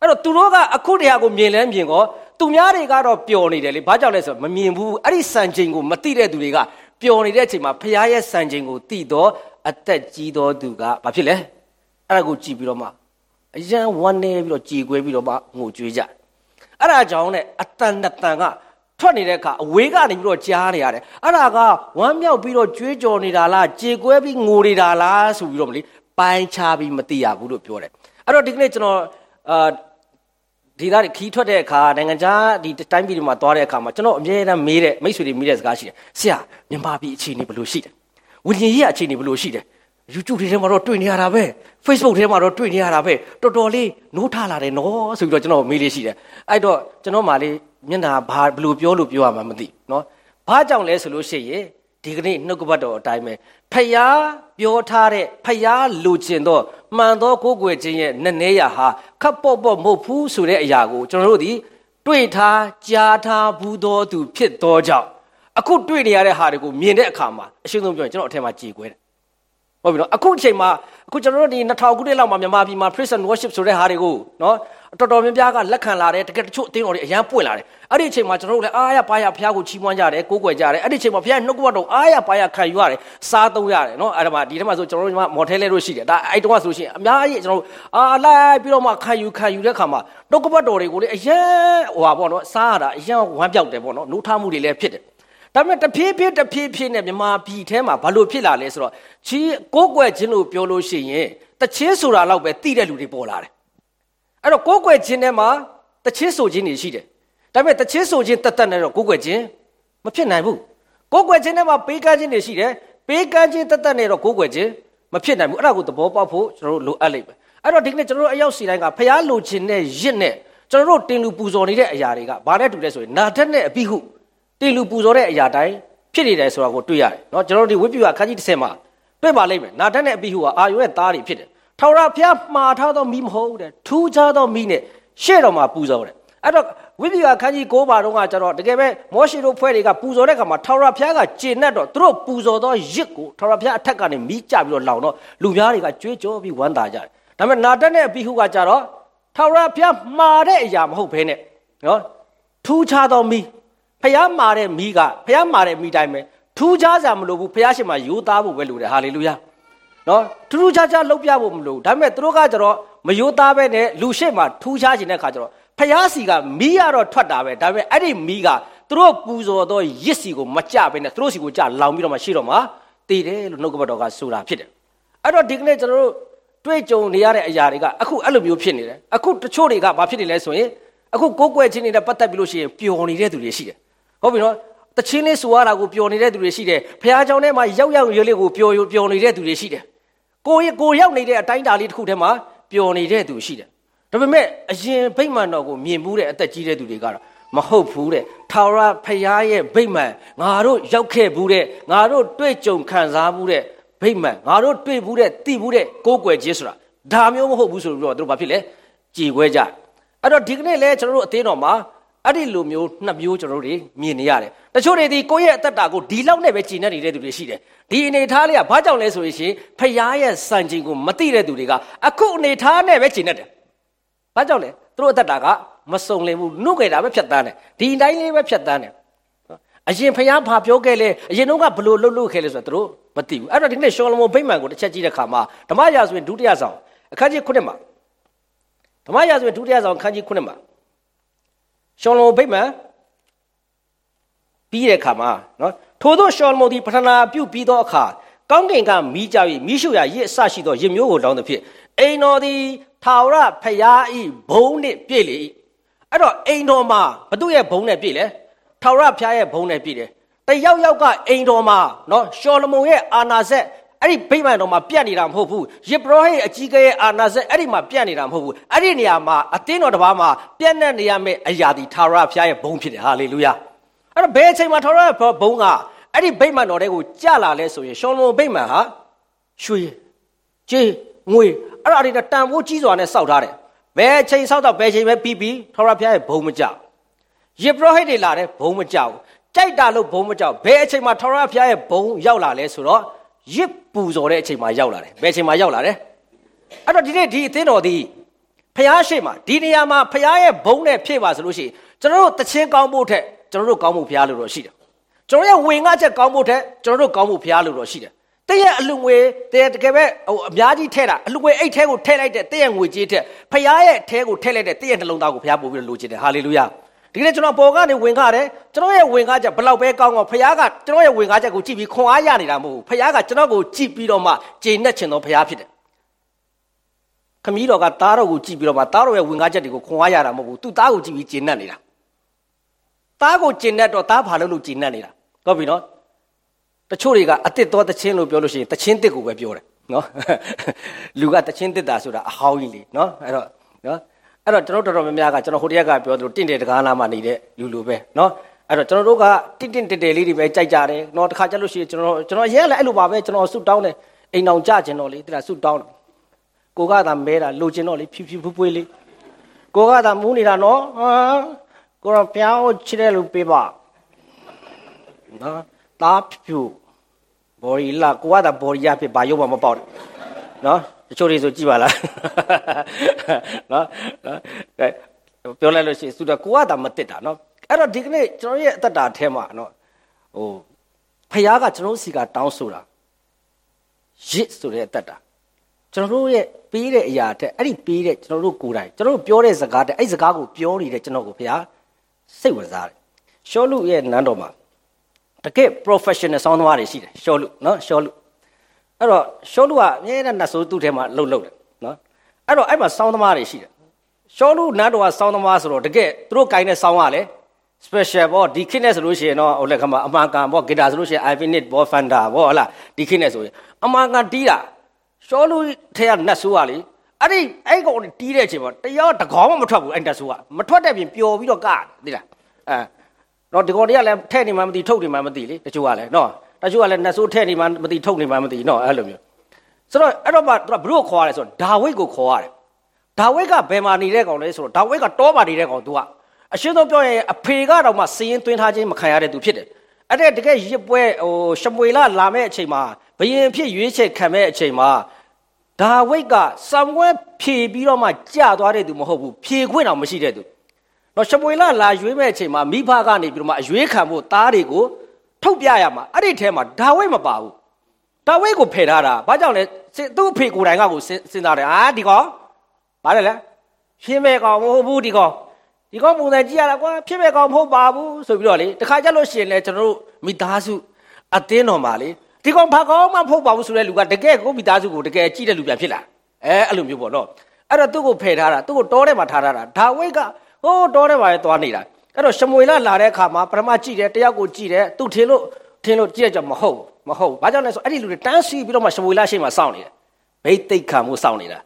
အဲ့တော့သူတို့ကအခုတရားကိုမြင်လဲမြင်ကော သူများတွေကတော့ပျော်နေတယ်လေဘာကြောင့်လဲဆိုတော့မမြင်ဘူးအဲ့ဒီစံချိန်ကိုမသိတဲ့သူတွေကပျော်နေတဲ့အချိန်မှာဖခင်ရဲ့စံချိန်ကိုသိတော့အသက်ကြီးသောသူကဘာဖြစ်လဲအဲ့ဒါကိုကြည့်ပြီးတော့မှအရန်ဝမ်းနေပြီးတော့ကြည်ကွဲပြီးတော့မှငိုကြွေးကြအဲ့ဒါကြောင့်နဲ့အတန်တန်ကထွက်နေတဲ့အခါအဝေးကနေပြီးတော့ကြားနေရတယ်အဲ့ဒါကဝမ်းမြောက်ပြီးတော့ကြွေးကြော်နေတာလားကြေကွဲပြီးငိုနေတာလားဆိုပြီးတော့မလေးပိုင်းခြားပြီးမသိရဘူးလို့ပြောတယ်အဲ့တော့ဒီကနေ့ကျွန်တော်အာ ဒီသားခီးထွက်တဲ့အခါနိုင်ငံခြားဒီတိုင်းပြည်တွေမှာသွားတဲ့အခါမှာကျွန်တော်အမြဲတမ်းမေးတဲ့မိတ်ဆွေတွေမေးတဲ့စကားရှိတယ်ဆရာမြန်မာပြည်အခြေအနေဘယ်လိုရှိတယ်ဝိညာဉ်ရေးအခြေအနေဘယ်လိုရှိတယ် YouTube ထဲမှာတော့တွေ့နေရတာပဲ Facebook ထဲမှာတော့တွေ့နေရတာပဲတော်တော်လေးနိုးထလာတယ်နော်ဆိုပြီးတော့ကျွန်တော်မေးလေးရှိတယ်အဲ့တော့ကျွန်တော်မှလေးမျက်နှာဘာဘယ်လိုပြောလို့ပြောရမှာမသိနော်ဘာကြောင့်လဲဆိုလို့ရှိရင်ဒီကနေ့နှုတ်ကပတ်တော်အတိုင်းပဲဖယားပြောထားတဲ့ဖယားလူကျင်တော့ မှန်သောကိုယ်ွယ်ခြင်းရဲ့နည်းနည်းရဟာခပ်ပေါ့ပေါ့မဟုတ်ဘူးဆိုတဲ့အရာကိုကျွန်တော်တို့ဒီတွေ့ထားကြားထားဘူးသောသူဖြစ်သောကြောင့်အခုတွေ့နေရတဲ့ဟာတွေကိုမြင်တဲ့အခါမှာအရှင်းဆုံးပြောရင်ကျွန်တော်အထက်မှာကြည်ကွဲတယ်ဟုတ်ပြီနော်အခုအချိန်မှာအခုကျွန်တော်တို့ဒီ2000ခုနှစ်လောက်မှာမြန်မာပြည်မှာ praise and worship ဆိုတဲ့ဟာတွေကိုနော် တော်တော်များများကလက်ခံလာတယ်တကယ်တချို့အသင်းတော်တွေအရန်ပွင့်လာတယ်အဲ့ဒီအချိန်မှာကျွန်တော်တို့လည်းအားရပါရဘုရားကိုချီးမွမ်းကြတယ်ကိုးကွယ်ကြတယ်အဲ့ဒီအချိန်မှာဘုရားနှုတ်ကပတ်တော်အားရပါရခံယူရတယ်စားသုံးရတယ်နော်အဲ့ဒါမှဒီထဲမှာဆိုကျွန်တော်တို့မော်ထဲလဲလို့ရှိတယ်ဒါအဲ့တုန်းကဆိုရှင်အများကြီးကျွန်တော်တို့အားလိုက်ပြီးတော့မှခံယူခံယူတဲ့ခါမှာနှုတ်ကပတ်တော်တွေကိုလည်းအရန်ဟိုပါပေါ့နော်စားရတာအရန်ဝမ်းပြောက်တယ်ပေါ့နော်နှုတ်ထားမှုတွေလည်းဖြစ်တယ်ဒါပေမဲ့တဖြည်းဖြည်းတဖြည်းဖြည်းနဲ့မြန်မာပြည်ထဲမှာဘာလို့ဖြစ်လာလဲဆိုတော့ချီကိုးကွယ်ခြင်းလို့ပြောလို့ရှိရင်တချင်းဆိုတာလောက်ပဲသိတဲ့လူတွေပေါ်လာတယ် အဲ့တော့ကိုးကွယ်ခြင်းထဲမှာတချင်းဆိုခြင်းတွေရှိတယ်ဒါပေမဲ့တချင်းဆိုခြင်းတတ်တတ်နဲ့တော့ကိုးကွယ်ခြင်းမဖြစ်နိုင်ဘူးကိုးကွယ်ခြင်းထဲမှာပေးကမ်းခြင်းတွေရှိတယ်ပေးကမ်းခြင်းတတ်တတ်နဲ့တော့ကိုးကွယ်ခြင်းမဖြစ်နိုင်ဘူးအဲ့ဒါကိုသဘောပေါက်ဖို့ကျွန်တော်တို့လိုအပ်လိမ့်မယ်အဲ့တော့ဒီကနေ့ကျွန်တော်တို့အရောက်စီတိုင်းကဖျားလိုခြင်းနဲ့ရစ်နဲ့ကျွန်တော်တို့တင်လူပူဇော်နေတဲ့အရာတွေကဘာနဲ့တူလဲဆိုရင်နာထက်နဲ့အပိဟုတင်လူပူဇော်တဲ့အရာတိုင်းဖြစ်နေတယ်ဆိုတာကိုတွေ့ရတယ်เนาะကျွန်တော်တို့ဒီဝိပ္ပယအခန်းကြီး30မှာတွေ့ပါလိမ့်မယ်နာထက်နဲ့အပိဟုကအာယုရဲ့သားတွေဖြစ်တယ် ထာဝရဘုရားမှားထားသောမိမဟုတ်တဲ့ထူးခြားသောမိနဲ့ရှေ့တော်မှာပူဇော်တယ်အဲ့တော့ဝိပ္ပယအခန်းကြီး9ပါတော့ကကျတော့တကယ်ပဲမောရှိတို့ဖွဲ့တွေကပူဇော်တဲ့ခါမှာထာဝရဘုရားကကျေနပ်တော့သူတို့ပူဇော်သောရစ်ကိုထာဝရဘုရားအထက်ကနေမိကြပြီးတော့လောင်တော့လူများတွေကကြွေးကြောပြီးဝမ်းသာကြတယ်ဒါပေမဲ့နာတက်နဲ့အပိဟုကကျတော့ထာဝရဘုရားမှားတဲ့အရာမဟုတ်ဘဲနဲ့နော်ထူးခြားသောမိဖះမာတဲ့မိကဖះမာတဲ့မိတိုင်းပဲထူးခြားစရာမလိုဘူးဖះရှင်မှာယူသားဖို့ပဲလိုတယ်ဟာလေလုယာ နော်ထူးထူးခြားခြားလှုပ်ပြဖို့မလိုဘူးဒါပေမဲ့သူတို့ကကျတော့မယူသားပဲနဲ့လူရှိမှထူးခြားခြင်းတဲ့ခါကျတော့ဖះစီကမိရတော့ထွက်တာပဲဒါပေမဲ့အဲ့ဒီမိကသူတို့ပူဇော်သောရစ်စီကိုမကြပဲနဲ့သူတို့စီကိုကြလောင်ပြီးတော့မှရှိတော့မှတည်တယ်လို့နှုတ်ကပတ်တော်ကဆိုတာဖြစ်တယ်အဲ့တော့ဒီကနေ့ကျွန်တော်တို့တွေ့ကြုံနေရတဲ့အရာတွေကအခုအဲ့လိုမျိုးဖြစ်နေတယ်အခုတချို့တွေကဘာဖြစ်နေလဲဆိုရင်အခုကိုးကွယ်ခြင်းတွေနဲ့ပတ်သက်ပြီးလို့ရှိရင်ပျော်နေတဲ့သူတွေရှိတယ်ဟုတ်ပြီနော်တချင်းလေးဆိုရတာကိုပျော်နေတဲ့သူတွေရှိတယ်ဖះเจ้าထဲမှာရောက်ရောက်ရွေးလေးကိုပျော်ပျော်နေတဲ့သူတွေရှိတယ် ကိုကိုရောက်နေတဲ့အတိုင်းတာလေးတစ်ခုထဲမှာပျော်နေတဲ့သူရှိတယ်ဒါပေမဲ့အရင်ဗိမာန်တော်ကိုမြင်မှုတဲ့အသက်ကြီးတဲ့သူတွေကတော့မဟုတ်ဘူးတဲ့ထာဝရဖះရဲ့ဗိမာန်ငါတို့ရောက်ခဲ့ဘူးတဲ့ငါတို့တွေ့ကြုံခံစားဘူးတဲ့ဗိမာန်ငါတို့တွေ့ဘူးတဲ့သိဘူးတဲ့ကိုးကွယ်ခြင်းဆိုတာဒါမျိုးမဟုတ်ဘူးဆိုပြီးတော့တို့ဘာဖြစ်လဲကြည်ခွဲကြအဲ့တော့ဒီကနေ့လဲကျွန်တော်တို့အသေးတော်မှာ အဲ့ဒီလိုမျိုးနှစ်မျိုးကျွန်တော်တို့မြင်နေရတယ်တချို့တွေဒီကိုယ့်ရဲ့အသက်တာကိုဒီလောက်နဲ့ပဲကြည်နေနေတဲ့သူတွေရှိတယ်ဒီအနေထားလေးကဘာကြောင့်လဲဆိုရင်ဖယားရဲ့စံချိန်ကိုမသိတဲ့သူတွေကအခုအနေထားနဲ့ပဲကြည်နေတယ်ဘာကြောင့်လဲသူတို့အသက်တာကမစုံလင်ဘူးနှုတ်ကြတာပဲဖြတ်တန်းတယ်ဒီတိုင်းလေးပဲဖြတ်တန်းတယ်အရင်ဖျားဘာပြောခဲ့လဲအရင်တော့ကဘလို့လှုပ်လှုပ်ခဲ့လဲဆိုတော့သူတို့မသိဘူးအဲ့တော့ဒီနေ့ရှောလမုန်ဗိမာန်ကိုတစ်ချက်ကြည့်တဲ့အခါမှာဓမ္မရာဇဝင်ဒုတိယဆောင်အခန်းကြီး9မှာဓမ္မရာဇဝင်ဒုတိယဆောင်အခန်းကြီး9မှာ ရှောလမုန်ဗိမာန်ပြီးတဲ့အခါမှာနော်ထို့သောရှောလမုန်သည်ပထနာပြုပြီးသောအခါကောင်းကင်ကမိကြ၍မိရှုရာရစ်အဆရှိသောရစ်မျိုးကိုလောင်းသဖြင့်အိမ်တော်သည်ထာဝရဖျားဤဘုံနှင့်ပြည့်လေ၏အဲ့တော့အိမ်တော်မှာဘသူရဲ့ဘုံနဲ့ပြည့်လဲထာဝရဖျားရဲ့ဘုံနဲ့ပြည့်တယ်တယောက်ယောက်ကအိမ်တော်မှာနော်ရှောလမုန်ရဲ့အာနာဆက် အဲ့ဒီဗိမာန်တော်မှာပြတ်နေတာမဟုတ်ဘူးယေဘရဟိအကြီးကဲရဲ့အာနာဆက်အဲ့ဒီမှာပြတ်နေတာမဟုတ်ဘူးအဲ့ဒီနေရာမှာအသင်းတော်တစ်ပါးမှာပြတ်နေနေရမယ့်အရာဒီထာဝရဘုရားရဲ့ဘုံဖြစ်တယ်ဟာလေလုယာအဲ့တော့ဘယ်အချိန်မှာထာဝရဘုံကအဲ့ဒီဗိမာန်တော်တွေကိုကြာလာလဲဆိုရင်ရှောလမုန်ဗိမာန်ဟာရွှေကြေးငွေအဲ့ဒါတွေတန်ဖိုးကြီးစွာနဲ့စောက်ထားတယ်ဘယ်အချိန်စောက်တော့ဘယ်အချိန်ပဲပြီးပြီးထာဝရဘုရားရဲ့ဘုံမကြောက်ယေဘရဟိတွေလာတယ်ဘုံမကြောက်ကြိုက်တာလို့ဘုံမကြောက်ဘယ်အချိန်မှာထာဝရဘုရားရဲ့ဘုံရောက်လာလဲဆိုတော့ ရစ်ပူဇော်တဲ့အချိန်မှာရောက်လာတယ်ဘယ်အချိန်မှာရောက်လာတယ်အဲ့တော့ဒီနေ့ဒီအသင်းတော်ဒီဖျားရှိမှာဒီနေရာမှာဖျားရဲ့ဘုံနဲ့ဖြည့်ပါဆိုလို့ရှိရင်ကျွန်တော်တို့တခြင်းကောင်းဖို့ထက်ကျွန်တော်တို့ကောင်းမှုဖျားလို့တော့ရှိတယ်ကျွန်တော်ရဲ့ဝင်ငါချက်ကောင်းဖို့ထက်ကျွန်တော်တို့ကောင်းမှုဖျားလို့တော့ရှိတယ်တည့်ရဲ့အလူငွေတည့်တကယ်ပဲဟိုအများကြီးထဲတာအလူငွေအိတ်ထဲကိုထည့်လိုက်တဲ့တည့်ရဲ့ငွေကြီးထက်ဖျားရဲ့ထဲကိုထည့်လိုက်တဲ့တည့်ရဲ့နှလုံးသားကိုဖျားပို့ပြီးလိုချင်တယ်ဟာလေလုယာ ဒီနေ့ကျွန်တော်ပေါ်ကနေဝင်ကားတယ်ကျွန်တော်ရဲ့ဝင်ကားချက်ဘလောက်ပဲကောင်းကောင်းဖခင်ကကျွန်တော်ရဲ့ဝင်ကားချက်ကိုကြည့်ပြီးခွန်အားရနေတာမဟုတ်ဘူးဖခင်ကကျွန်တော်ကိုကြည့်ပြီးတော့မှကျေနပ်ချင်တော်ဖခင်ဖြစ်တယ်ခမည်းတော်ကသားတော်ကိုကြည့်ပြီးတော့မှသားတော်ရဲ့ဝင်ကားချက်တွေကိုခွန်အားရတာမဟုတ်ဘူးသူ့သားကိုကြည့်ပြီးကျေနပ်နေတာသားကိုကျေနပ်တော့သားဘာလို့လို့ကျေနပ်နေတာဟုတ်ပြီနော်တချို့တွေကအစ်စ်တော်တချင်းလို့ပြောလို့ရှိရင်တချင်းတစ်ကိုပဲပြောတယ်နော်လူကတချင်းတစ်တာဆိုတာအဟောင်းကြီးလေနော်အဲ့တော့နော် အဲ့တော့ကျွန်တော်တော်တော်များများကကျွန်တော်ဟိုတရက်ကပြောသလိုတင့်တယ်တကားနာမှာနေတဲ့လူလူပဲเนาะအဲ့တော့ကျွန်တော်တို့ကတင့်တင့်တဲတဲလေးတွေပဲကြိုက်ကြတယ်เนาะတခါကြလို့ရှိရင်ကျွန်တော်ကျွန်တော်ရဲလည်းအဲ့လိုပါပဲကျွန်တော်ဆုတောင်းတယ်အိမ်အောင်ကြကျင်တော့လေတိရဆုတောင်းတယ်ကိုကသာမဲတာလိုချင်တော့လေဖြူဖြူဖွပွေးလေးကိုကသာမူးနေတာနော်ဟာကိုတော့ပြောင်းချစ်တယ်လို့ပေးပါနော်တားဖြူဘော်ရီလာကိုကသာဘော်ရီရဖြစ်ဘာရုပ်မှမပေါက်တယ်နော် တချို့တွေဆိုကြည့်ပါလားနော်နော်ပြောလိုက်လို့ရှိရင်သူကကိုကသာမတက်တာနော်အဲ့တော့ဒီကနေ့ကျွန်တော်ရဲ့အသက်တာအဲမှာနော်ဟိုဖခင်ကကျွန်တော်စီကတောင်းဆိုတာရစ်ဆိုတဲ့အသက်တာကျွန်တော်တို့ရဲ့ပေးတဲ့အရာတဲ့အဲ့ဒီပေးတဲ့ကျွန်တော်တို့ကိုယ်တိုင်ကျွန်တော်တို့ပြောတဲ့စကားတဲ့အဲ့စကားကိုပြောနေတဲ့ကျွန်တော်ကိုဖခင်စိတ်ဝင်စားတယ်ရှောလူရဲ့နန်းတော်မှာတကယ် professional ဆောင်းသမားတွေရှိတယ်ရှောလူနော်ရှောလူ အဲ့တော့ရှောလူကအမြဲတမ်းနတ်ဆိုးသူ့ထဲမှာလှုပ်လှုပ်တယ်နော်အဲ့တော့အဲ့မှာစောင်းသမားတွေရှိတယ်ရှောလူနတ်တော်ကစောင်းသမားဆိုတော့တကယ်သူတို့ကိုင်းတဲ့စောင်းကလည်း special ပေါ့ဒီခေတ်နဲ့ဆိုလို့ရှိရင်တော့ဟိုလက်ကမှာအမှန်ကန်ပေါ့ဂီတာဆိုလို့ရှိရင် Infinite ပေါ့ Fender ပေါ့ဟလားဒီခေတ်နဲ့ဆိုရင်အမှန်ကန်တီးတာရှောလူထဲကနတ်ဆိုးကလေအဲ့ဒီအဲ့ကောင်တီးတဲ့အချိန်မှာတရားတကောင်းမှမထွက်ဘူးအဲ့နတ်ဆိုးကမထွက်တဲ့ပြင်ပျော်ပြီးတော့ကသိလားအဲတော့ဒီကောင်တွေကလည်းထဲ့နေမှမသိထုတ်နေမှမသိလေတချို့ကလည်းနော် တချို့ကလည်းနတ်ဆိုးထဲ့နေမှမသိထုတ်နေမှမသိနော်အဲ့လိုမျိုးဆိုတော့အဲ့တော့မှသူကဘလို့ခေါ်ရတယ်ဆိုတော့ဒါဝိတ်ကိုခေါ်ရတယ်ဒါဝိတ်ကဘယ်မှာနေတဲ့ကောင်လဲဆိုတော့ဒါဝိတ်ကတောပါနေတဲ့ကောင်သူကအရှင်းဆုံးပြောရင်အဖေကတော့မှစည်ရင်သွင်းထားခြင်းမခံရတဲ့သူဖြစ်တယ်အဲ့တဲ့တကယ်ရစ်ပွဲဟိုရှမွေလာလာမဲ့အချိန်မှာဘယင်ဖြစ်ရွေးချယ်ခံမဲ့အချိန်မှာဒါဝိတ်ကစံဝဲဖြေပြီးတော့မှကြာသွားတဲ့သူမဟုတ်ဘူးဖြေခွင့်တော့မရှိတဲ့သူတော့ရှမွေလာလာရွေးမဲ့အချိန်မှာမိဘကနေပြီးတော့မှအရွေးခံဖို့သားတွေကို ထုတ်ပြရမှာအဲ့ဒီထဲမှာဒါဝိတ်မပါဘူးဒါဝိတ်ကိုဖယ်ထားတာဘာကြောင့်လဲသူ့အဖေကိုယ်တိုင်ကကိုစဉ်းစားတယ်အာဒီကောင်ဘာလဲလဲရှင်းမဲ့ကောင်မဟုတ်ဘူးဒီကောင်ဒီကောင်ပုံစံကြည့်ရတာကွာဖြစ်မဲ့ကောင်မဟုတ်ပါဘူးဆိုပြီးတော့လေတခါကြလို့ရှိရင်လေကျွန်တော်တို့မိသားစုအတင်းတော်မှာလေဒီကောင်ဘာကောင်မှမဟုတ်ပါဘူးဆိုတဲ့လူကတကယ်ကိုမိသားစုကိုတကယ်ကြည့်တဲ့လူပြန်ဖြစ်လာအဲအဲ့လိုမျိုးပေါ့နော်အဲ့တော့သူ့ကိုဖယ်ထားတာသူ့ကိုတောထဲမှာထားထားတာဒါဝိတ်ကဟိုးတောထဲမှာပဲသွားနေတာ အဲ့တော့ရှမွေလာလာတဲ့အခါမှာပထမကြည့်တယ်တယောက်ကိုကြည့်တယ်သူထင်လို့ထင်လို့ကြည့်ရကြမဟုတ်မဟုတ်ဘာကြောင့်လဲဆိုအဲ့ဒီလူတွေတန်းစီပြီးတော့မှရှမွေလာရှိမှစောင့်နေတယ်ဘိတ်သိက်ခံမှုစောင့်နေတာ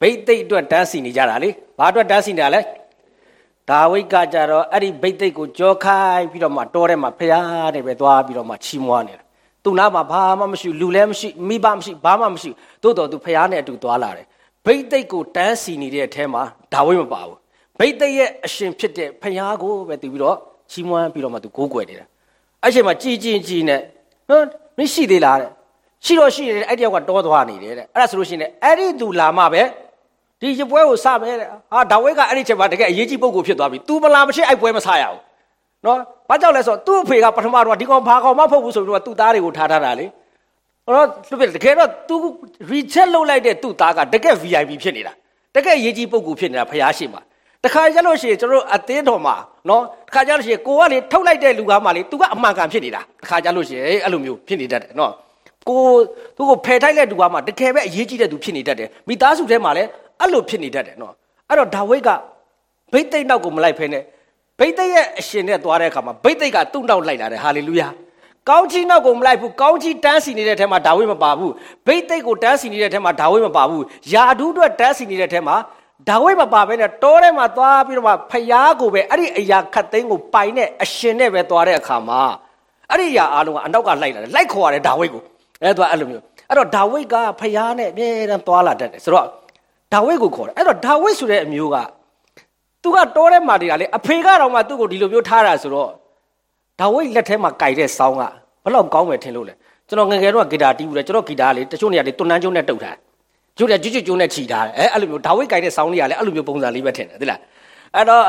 ဘိတ်သိက်အတွက်တန်းစီနေကြတာလေဘာအတွက်တန်းစီနေတာလဲဒါဝိတ်ကကြတော့အဲ့ဒီဘိတ်သိက်ကိုကြောခိုင်းပြီးတော့မှတောထဲမှာဖျားနေပဲသွားပြီးတော့မှချီးမွားနေတာသူနာမှာဘာမှမရှိလူလည်းမရှိမိဘမရှိဘာမှမရှိသို့တော်သူဖျားနဲ့အတူသွားလာတယ်ဘိတ်သိက်ကိုတန်းစီနေတဲ့အထဲမှာဒါဝိတ်မပါဘူး ဘိတ်သိက်ရဲ့အရှင်ဖြစ်တဲ့ဖျားကိုပဲသူပြီးတော့ချီးမွမ်းပြီးတော့မှသူကိုးကွယ်နေတာအဲ့ချိန်မှာကြည်ကြည်ကြည်နဲ့ဟမ်မရှိသေးလားတဲ့ရှိတော့ရှိတယ်အဲ့တယောက်ကတောသွားနေတယ်တဲ့အဲ့ဒါဆိုလို့ရှိရင်အဲ့ဒီသူလာမှပဲဒီရပွဲကိုစမယ်တဲ့ဟာဒါဝိတ်ကအဲ့ဒီချိန်မှာတကယ်အရေးကြီးပုံကိုဖြစ်သွားပြီ तू မလာမရှိအဲ့ပွဲမဆရဘူးနော်ဘာကြောင့်လဲဆိုတော့သူ့အဖေကပထမတော့ဒီကောင်ဘာကောင်မှမဟုတ်ဘူးဆိုပြီးတော့သူ့သားတွေကိုထားထားတာလေဟောတော့သူတကယ်တော့သူ recheck လုပ်လိုက်တဲ့သူ့သားကတကယ် VIP ဖြစ်နေတာတကယ်ရေးကြီးပုံကူဖြစ်နေတာဖျားရှိမှာ တခါကျလို့ရှိရင်ကျွန်တော်အသင်းတော်မှာနော်တခါကျလို့ရှိရင်ကိုကလေထုတ်လိုက်တဲ့လူကမှလေသူကအမှန်ကန်ဖြစ်နေတာတခါကျလို့ရှိရင်အဲ့လိုမျိုးဖြစ်နေတတ်တယ်နော်ကိုသူကိုဖယ်ထိုက်တဲ့လူကမှတကယ်ပဲအရေးကြီးတဲ့သူဖြစ်နေတတ်တယ်မိသားစုထဲမှာလည်းအဲ့လိုဖြစ်နေတတ်တယ်နော်အဲ့တော့ဒါဝိဒ်ကဘိတ်သိက်နောက်ကိုမလိုက်ဖဲနဲ့ဘိတ်သိက်ရဲ့အရှင်နဲ့သွားတဲ့အခါမှာဘိတ်သိက်ကသူ့နောက်လိုက်လာတယ်ဟာလေလုယာကောင်းကြီးနောက်ကိုမလိုက်ဘူးကောင်းကြီးတန်းစီနေတဲ့ထဲမှာဒါဝိဒ်မပါဘူးဘိတ်သိက်ကိုတန်းစီနေတဲ့ထဲမှာဒါဝိဒ်မပါဘူးယာဒူးအတွက်တန်းစီနေတဲ့ထဲမှာ ဒါဝိဒ်မပါဘဲနဲ့တောထဲမှာသွားပြီးတော့မှဖျားကိုပဲအဲ့ဒီအရာခတ်သိမ်းကိုပိုင်တဲ့အရှင်နဲ့ပဲသွားတဲ့အခါမှာအဲ့ဒီအရာအားလုံးကအနောက်ကလိုက်လာတယ်လိုက်ခေါ်ရတယ်ဒါဝိဒ်ကိုအဲ့တော့အဲ့လိုမျိုးအဲ့တော့ဒါဝိဒ်ကဖျားနဲ့အမြဲတမ်းသွားလာတတ်တယ်ဆိုတော့ဒါဝိဒ်ကိုခေါ်တယ်အဲ့တော့ဒါဝိဒ်ဆိုတဲ့အမျိုးကသူကတောထဲမှာနေတာလေအဖေကတော့မှသူ့ကိုဒီလိုမျိုးထားတာဆိုတော့ဒါဝိဒ်လက်ထဲမှာကြိုက်တဲ့ဆောင်းကဘလောက်ကောင်းမယ်ထင်လို့လဲကျွန်တော်ငငယ်တော့ဂီတာတီးဘူးလေကျွန်တော်ဂီတာလေတချို့နေရာလေတွန်းနှန်းကျုံးနဲ့တုတ်ထားကျိုးတယ် ကျွတ်ကျွတ်ကျုံးနဲ့ခြိထားတယ်အဲအဲ့လိုမျိုးဒါဝိဒ်ကြိုက်တဲ့ဆောင်းလေးကလည်းအဲ့လိုမျိုးပုံစံလေးပဲထင်တယ်သိလားအဲ့တော့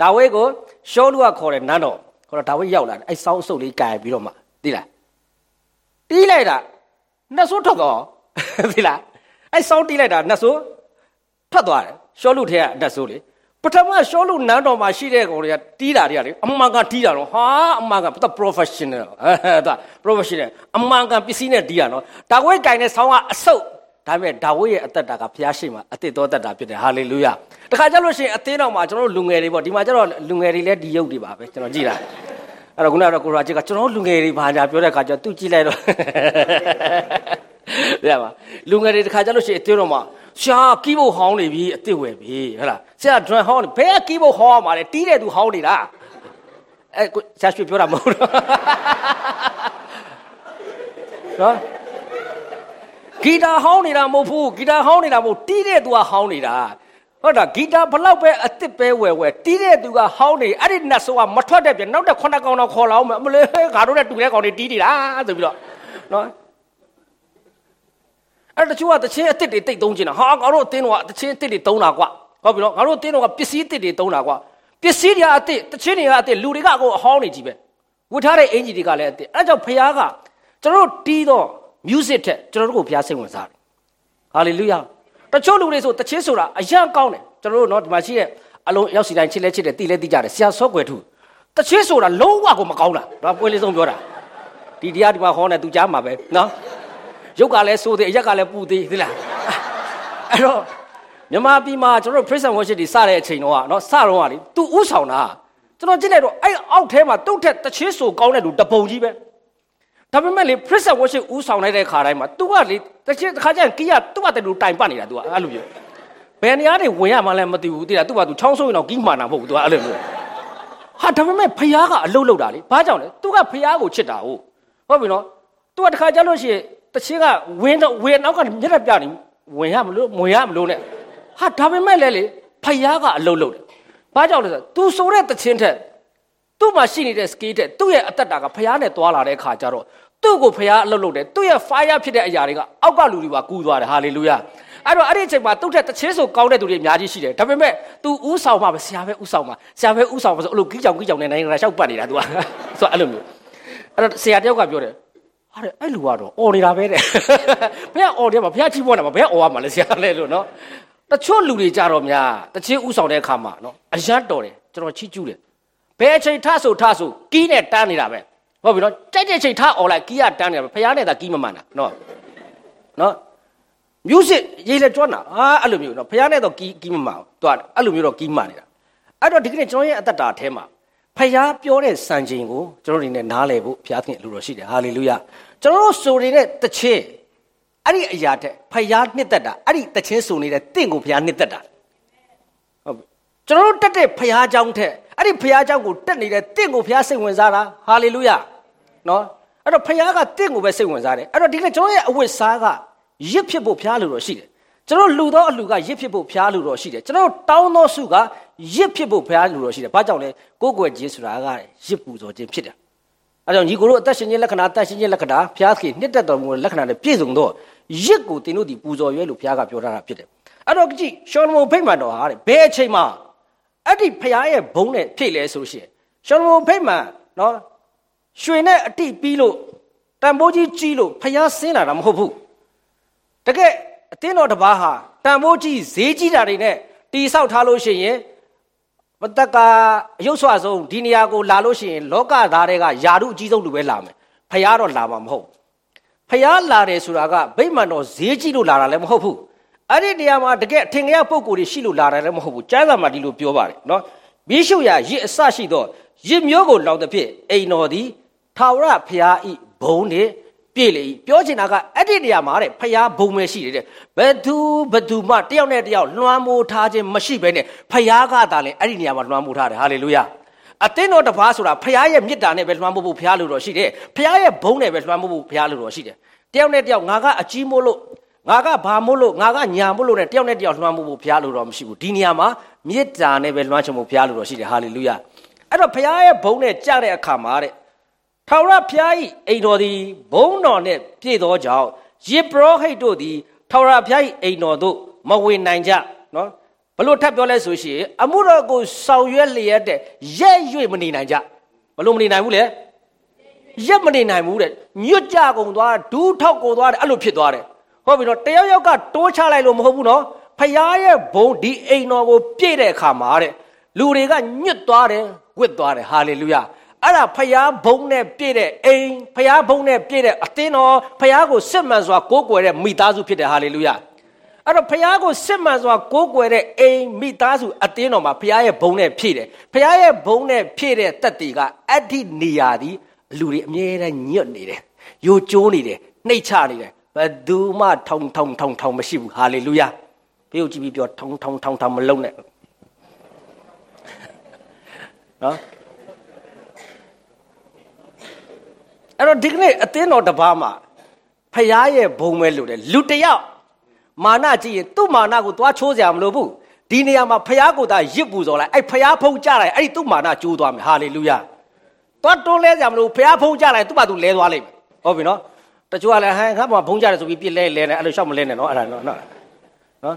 ဒါဝိဒ်ကိုရှောလူကခေါ်တယ်နန်းတော်ခေါ်တော့ဒါဝိဒ်ရောက်လာတယ်အဲ့ဆောင်းအစုပ်လေးကြိုင်ပြီးတော့မှသိလားတီးလိုက်တာနှဆိုးထွက်တော့သိလားအဲ့ဆောင်းတီးလိုက်တာနှဆိုးထွက်သွားတယ်ရှောလူထဲကနှဆိုးလေပထမရှောလူနန်းတော်မှာရှိတဲ့ကောင်တွေကတီးတာတွေကလေအမှန်ကန်တီးတာတော့ဟာအမှန်ကန်သူ professional အဲဒါ professional အမှန်ကန်ပစ္စည်းနဲ့တီးတာနော်ဒါဝိဒ်ကင်တဲ့ဆောင်းကအဆုပ် ဒါပေမဲ့ဒါဝိဒ်ရဲ့အသက်တာကဘုရားရှိခိုးအသစ်တော်သက်တာဖြစ်တယ်ဟာလေလုယာတခါကျလို့ရှိရင်အသင်းတော်မှာကျွန်တော်တို့လူငယ်တွေပေါ့ဒီမှာကျတော့လူငယ်တွေလည်းဒီရုပ်တွေပါပဲကျွန်တော်ကြည့်လာအဲ့တော့ခုနကတော့ကိုရာချစ်ကကျွန်တော်လူငယ်တွေဘာညာပြောတဲ့ခါကျသူကြည့်လိုက်တော့ရပါလူငယ်တွေတခါကျလို့ရှိရင်အသင်းတော်မှာရှာကီးဘုတ်ဟောင်းနေပြီအစ်စ်ဝယ်ပြီဟုတ်လားဆရာဒရန်ဟောင်းဘယ်ကီးဘုတ်ဟောင်းရမှာလဲတီးတဲ့သူဟောင်းနေတာအဲဆရာရွှေပြောတာမဟုတ်တော့နော် ဂီတာဟောင်းနေတာမဟုတ်ဘူးဂီတာဟောင်းနေတာမဟုတ်တီးတဲ့သူကဟောင်းနေတာဟုတ်တာဂီတာဘလောက်ပဲအစ်စ်ပဲဝယ်ဝယ်တီးတဲ့သူကဟောင်းနေအဲ့ဒီနတ်ဆိုးကမထွက်တဲ့ပြန်နောက်တဲ့ခုနှစ်ကောင်တော့ခေါ်လာအောင်မလေးငါတို့နဲ့တူတဲ့ကောင်တွေတီးနေတာဆိုပြီးတော့နော်အဲ့တချို့ကတချင်းအစ်စ်တွေတိတ်သုံးချင်တာဟာငါတို့အတင်းတော့တချင်းအစ်စ်တွေသုံးတာကွာဟုတ်ပြီနော်ငါတို့အတင်းတော့ပစ္စည်းအစ်စ်တွေသုံးတာကွာပစ္စည်းတွေကအစ်စ်တချင်းတွေကအစ်စ်လူတွေကအကုန်အဟောင်းနေကြီးပဲဝတ်ထားတဲ့အင်ဂျီတွေကလည်းအစ်စ်အဲ့ကြောင့်ဖခင်ကကျွန်တော်တို့တီးတော့ music ထက်ကျွန်တော်တို့ကိုဘုရားစိတ်ဝင်စားတယ်ဟာလေလုယာတချို့လူတွေဆိုတချင်းဆိုတာအရန်ကောင်းတယ်ကျွန်တော်တို့နော်ဒီမှာရှိတဲ့အလုံးရောက်စီတိုင်းချစ်လဲချစ်တယ်တီးလဲတီးကြတယ်ဆရာဆော့ကွယ်ထူတချင်းဆိုတာလုံးဝကိုမကောင်းတာဒါပွဲလေးဆုံးပြောတာဒီတရားဒီမှာဟောနေသူကြားမှာပဲနော်ရုပ်ကလည်းစိုးသေးအရက်ကလည်းပူသေးသိလားအဲ့တော့မြန်မာပြည်မှာကျွန်တော်တို့ praise and worship တွေစတဲ့အချိန်တော့ကနော်စတော့ကလေသူဥဆောင်တာကျွန်တော်ကြည့်လိုက်တော့အဲ့အောက်ထဲမှာတုတ်ထက်တချင်းဆိုကောင်းတဲ့လူတပုံကြီးပဲ ဒါပေမဲ့လေ praise and worship ဥဆောင်လိုက်တဲ့ခါတိုင်းမှာ तू ကလေတချင်းတစ်ခါကျရင်ကီးကသူ့ဘာတလူတိုင်ပတ်နေတာ तू ကအဲ့လိုမျိုးဘယ်နေရာတွေဝင်ရမှလည်းမသိဘူးတိလား तू က तू ချောင်းဆိုးရင်တော့ကီးမှန်တာမဟုတ်ဘူး तू ကအဲ့လိုမျိုးဟာဒါပေမဲ့ဖះကအလုတ်လောက်တာလေဘာကြောင့်လဲ तू ကဖះကိုချစ်တာဟုတ်ဟုတ်ပြီနော် तू ကတစ်ခါကျလို့ရှိရင်တချင်းကဝင်းတော့ဝင်းနောက်ကမျက်နှာပြနေဝင်ရမလို့ဝင်ရမလို့ ਨੇ ဟာဒါပေမဲ့လည်းလေဖះကအလုတ်လောက်တယ်ဘာကြောင့်လဲဆို तू ဆိုတဲ့တချင်းထက်သူ့မှာရှိနေတဲ့ skill တဲ့သူ့ရဲ့အသက်တာကဖះနဲ့တွာလာတဲ့အခါကျတော့ သူ့ကိုဖះအလုပ်လုပ်တယ်သူ့ရဲ့ fire ဖြစ်တဲ့အရာတွေကအောက်ကလူတွေပါကူးသွားတယ်ဟာလေလုယာအဲ့တော့အဲ့ဒီအချိန်မှာသူ့ထက်တချင်းဆိုကောင်းတဲ့သူတွေအများကြီးရှိတယ်ဒါပေမဲ့ तू ဥဆောင်မှာပဲဆရာပဲဥဆောင်မှာဆရာပဲဥဆောင်မှာဆိုအဲ့လိုကြီးကြောင်ကြီးကြောင်နဲ့နိုင်ငံရှောက်ပတ်နေတာ तू ကဆိုအဲ့လိုမျိုးအဲ့တော့ဆရာတယောက်ကပြောတယ်ဟာတဲ့အဲ့လူကတော့អော်နေတာပဲတဲ့ဘယ်ကអော်တယ်မှာဘယ်ကကြီးပွားတာမှာဘယ်ကអော်ရမှာလဲဆရာလဲလို့နော်တချို့လူတွေကြတော့များတချင်းဥဆောင်တဲ့အခါမှာနော်အရတ်တော်တယ်ကျွန်တော်ချီးကျူးတယ်ဘယ်အချိန်ထဆိုထဆိုကီးနဲ့တန်းနေတာပဲ ဟုတ်ပြီနော်ကြိုက်တဲ့ချိန်ထអော်လိုက်ကီးကတန်းနေတာပဲဖရားနဲ့သာကီးမမှန်တာနော်နော် music ရေးလဲကျွမ်းတာအာအဲ့လိုမျိုးနော်ဖရားနဲ့တော့ကီးကီးမမှန်ဘူးသူကအဲ့လိုမျိုးတော့ကီးမှန်နေတာအဲ့တော့ဒီကနေ့ကျွန်တော်ရဲ့အသက်တာအแทမှာဖရားပြောတဲ့စံချိန်ကိုကျွန်တော်တို့နေနဲ့နားလည်ဖို့ဘုရားသခင်အလိုတော်ရှိတယ်ဟာလေလုယာကျွန်တော်တို့ဆိုနေတဲ့တခြင်းအဲ့ဒီအရာတဲ့ဖရားနှစ်သက်တာအဲ့ဒီတခြင်းဆိုနေတဲ့တင့်ကိုဖရားနှစ်သက်တာဟုတ်ပြီကျွန်တော်တို့တက်တဲ့ဖရားเจ้าထက်အဲ့ဒီဖရားเจ้าကိုတက်နေတဲ့တင့်ကိုဖရားစိတ်ဝင်စားတာဟာလေလုယာ နော်အဲ့တော့ဖရားကတင့်ကိုပဲစိတ်ဝင်စားတယ်အဲ့တော့ဒီကနေ့ကျွန်တော်ရဲ့အဝတ်စားကရစ်ဖြစ်ဖို့ဖရားလိုတော်ရှိတယ်ကျွန်တော်လူသောအလူကရစ်ဖြစ်ဖို့ဖရားလူတော်ရှိတယ်ကျွန်တော်တောင်းသောစုကရစ်ဖြစ်ဖို့ဖရားလူတော်ရှိတယ်ဘာကြောင့်လဲကိုယ်ွယ်ခြင်းဆိုတာကရစ်ပူဇော်ခြင်းဖြစ်တယ်အဲကြောင့်ညီကိုတို့အသက်ရှင်ခြင်းလက္ခဏာတန်ရှင်ခြင်းလက္ခဏာဖျားသခင်နှစ်သက်တော်မူတဲ့လက္ခဏာနဲ့ပြည့်စုံသောရစ်ကိုသင်တို့ဒီပူဇော်ရွဲလို့ဖျားကပြောထားတာဖြစ်တယ်အဲ့တော့ကြည့်ရှောလမုန်ဖိတ်မှန်တော်ဟာတဲ့ဘယ်အချိန်မှာအဲ့ဒီဖျားရဲ့ဘုံနဲ့ဖြည့်လဲဆိုလို့ရှိရင်ရှောလမုန်ဖိတ်မှန်နော် ရွှေနဲ့အတိပြီးလို့တန်ဖိုးကြီးကြီးလို့ဖျားဆင်းလာတာမဟုတ်ဘူးတကယ်အတင်းတော်တစ်ပါးဟာတန်ဖိုးကြီးဈေးကြီးတာတွေနဲ့တီဆောက်ထားလို့ရှိရင်မတက်ကအယုတ်ဆွဆုံးဒီနေရာကိုလာလို့ရှိရင်လောကသားတွေကယာရုအကြီးဆုံးလူပဲလာမယ်ဖျားတော့လာမှာမဟုတ်ဖျားလာတယ်ဆိုတာကဗိမာန်တော်ဈေးကြီးလို့လာတာလည်းမဟုတ်ဘူးအဲ့ဒီနေရာမှာတကယ်အထင်ကြီးပုံကိုယ်တွေရှိလို့လာတယ်လည်းမဟုတ်ဘူးကျမ်းစာမှာဒီလိုပြောပါတယ်နော်မိရှုရရစ်အစရှိသောရစ်မျိုးကိုလောင်တဲ့ဖြစ်အိမ်တော်သည် ထာဝရဘုရားဤဘုံနှင့်ပြည့်လေပြောချင်တာကအဲ့ဒီနေရာမှာတဲ့ဘုရားဘုံပဲရှိတယ်တဲ့ဘယ်သူဘယ်သူမှတယောက်နဲ့တယောက်လွှမ်းမိုးထားခြင်းမရှိဘဲနဲ့ဘုရားကသာလဲအဲ့ဒီနေရာမှာလွှမ်းမိုးထားတယ်ဟာလေလုယာအသင်းတော်တစ်ပါးဆိုတာဘုရားရဲ့မေတ္တာနဲ့ပဲလွှမ်းမိုးဖို့ဘုရားလိုတော်ရှိတယ်ဘုရားရဲ့ဘုံနဲ့ပဲလွှမ်းမိုးဖို့ဘုရားလိုတော်ရှိတယ်တယောက်နဲ့တယောက်ငါကအကြီးမို့လို့ငါကဘာမို့လို့ငါကညာမို့လို့နဲ့တယောက်နဲ့တယောက်လွှမ်းမိုးဖို့ဘုရားလိုတော်မရှိဘူးဒီနေရာမှာမေတ္တာနဲ့ပဲလွှမ်းချဖို့ဘုရားလိုတော်ရှိတယ်ဟာလေလုယာအဲ့တော့ဘုရားရဲ့ဘုံနဲ့ကြတဲ့အခါမှာတဲ့ ထာဝရဘုရား၏အိမ်တော်သည်ဘုံတော်နှင့်ပြည့်သောကြောင့်ယေဘရဟိတ်တို့သည်ထာဝရဘုရား၏အိမ်တော်သို့မဝင်နိုင်ကြနော်ဘလို့ထပ်ပြောလဲဆိုရှင်အမှုတော်ကိုဆောင်ရွက်လျက်တဲ့ရက်၍မနေနိုင်ကြဘလို့မနေနိုင်ဘူးလေရက်မနေနိုင်ဘူးတဲ့ညွတ်ကြကုန်သွားဒူးထောက်ကုန်သွားတယ်အဲ့လိုဖြစ်သွားတယ်ဟုတ်ပြီနော်တယောက်ယောက်ကတိုးချလိုက်လို့မဟုတ်ဘူးနော်ဖရားရဲ့ဘုံဒီအိမ်တော်ကိုပြည့်တဲ့အခါမှာတဲ့လူတွေကညွတ်သွားတယ်ဝစ်သွားတယ်ဟာလေလုယာ အဲ့ဒါဖျားဘုံနဲ့ပြည့်တဲ့အိမ်ဖျားဘုံနဲ့ပြည့်တဲ့အသင်းတော်ဖျားကိုစစ်မှန်စွာကိုးကွယ်တဲ့မိသားစုဖြစ်တယ်ဟာလေလုယာအဲ့တော့ဖျားကိုစစ်မှန်စွာကိုးကွယ်တဲ့အိမ်မိသားစုအသင်းတော်မှာဖျားရဲ့ဘုံနဲ့ဖြည့်တယ်ဖျားရဲ့ဘုံနဲ့ဖြည့်တဲ့တက်တီကအဲ့ဒီနေရာဒီလူတွေအမြဲတမ်းညွတ်နေတယ်ယိုကျိုးနေတယ်နှိတ်ချနေတယ်ဘယ်သူမှထောင်ထောင်ထောင်ထောင်မရှိဘူးဟာလေလုယာဘေးကိုကြည့်ပြီးပြောထောင်ထောင်ထောင်ထောင်မလုံးနဲ့နော် အဲ့တော့ဒီကနေ့အသင်းတော်တစ်ပါးမှာဖရားရဲ့ဘုံပဲလို့တယ်လူတယောက်မာနကြည့်ရင်သူ့မာနကိုသွားချိုးစရာမလိုဘူးဒီနေရာမှာဖရားကိုသာရစ်ပူဇော်လိုက်အဲ့ဖရားဖုံးကြလိုက်အဲ့ဒီသူ့မာနကျိုးသွားမယ်ဟာလေလုယာသွားတွန်းလဲစရာမလိုဖရားဖုံးကြလိုက်သူ့ဘာသူလဲသွားလိမ့်မယ်ဟုတ်ပြီနော်တချို့ကလည်းဟန်ငါ့ဘာဖုံးကြတယ်ဆိုပြီးပြစ်လဲလဲနေအဲ့လိုရှောက်မလဲနဲ့နော်အဲ့ဒါနော်နော်နော်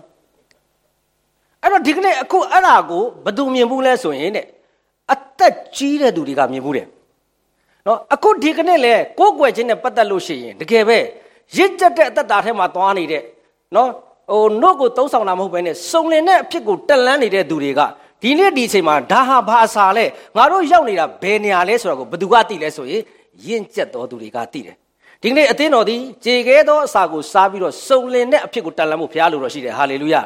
အဲ့တော့ဒီကနေ့အခုအဲ့ဒါကိုဘယ်သူမြင်ဘူးလဲဆိုရင်တဲ့အသက်ကြီးတဲ့သူတွေကမြင်ဘူးတယ် နော်အခုဒီကနေ့လေကိုယ်ွယ်ချင်းနဲ့ပတ်သက်လို့ရှိရင်တကယ်ပဲရစ်ကြက်တဲ့အသက်တာထဲမှာသွားနေတဲ့နော်ဟိုနှုတ်ကိုသုံးဆောင်တာမဟုတ်ဘဲနဲ့စုံလင်တဲ့အဖြစ်ကိုတက်လန်းနေတဲ့သူတွေကဒီနေ့ဒီအချိန်မှာဒါဟာဘာအစာလဲငါတို့ရောက်နေတာဘယ်နေရာလဲဆိုတာကိုဘယ်သူကသိလဲဆိုရင်ရင့်ကျက်တော်သူတွေကသိတယ်ဒီကနေ့အသင်းတော်သည်ကြေခဲသောအစာကိုစားပြီးတော့စုံလင်တဲ့အဖြစ်ကိုတက်လန်းဖို့ဘုရားလိုတော်ရှိတယ်ဟာလေလုယာ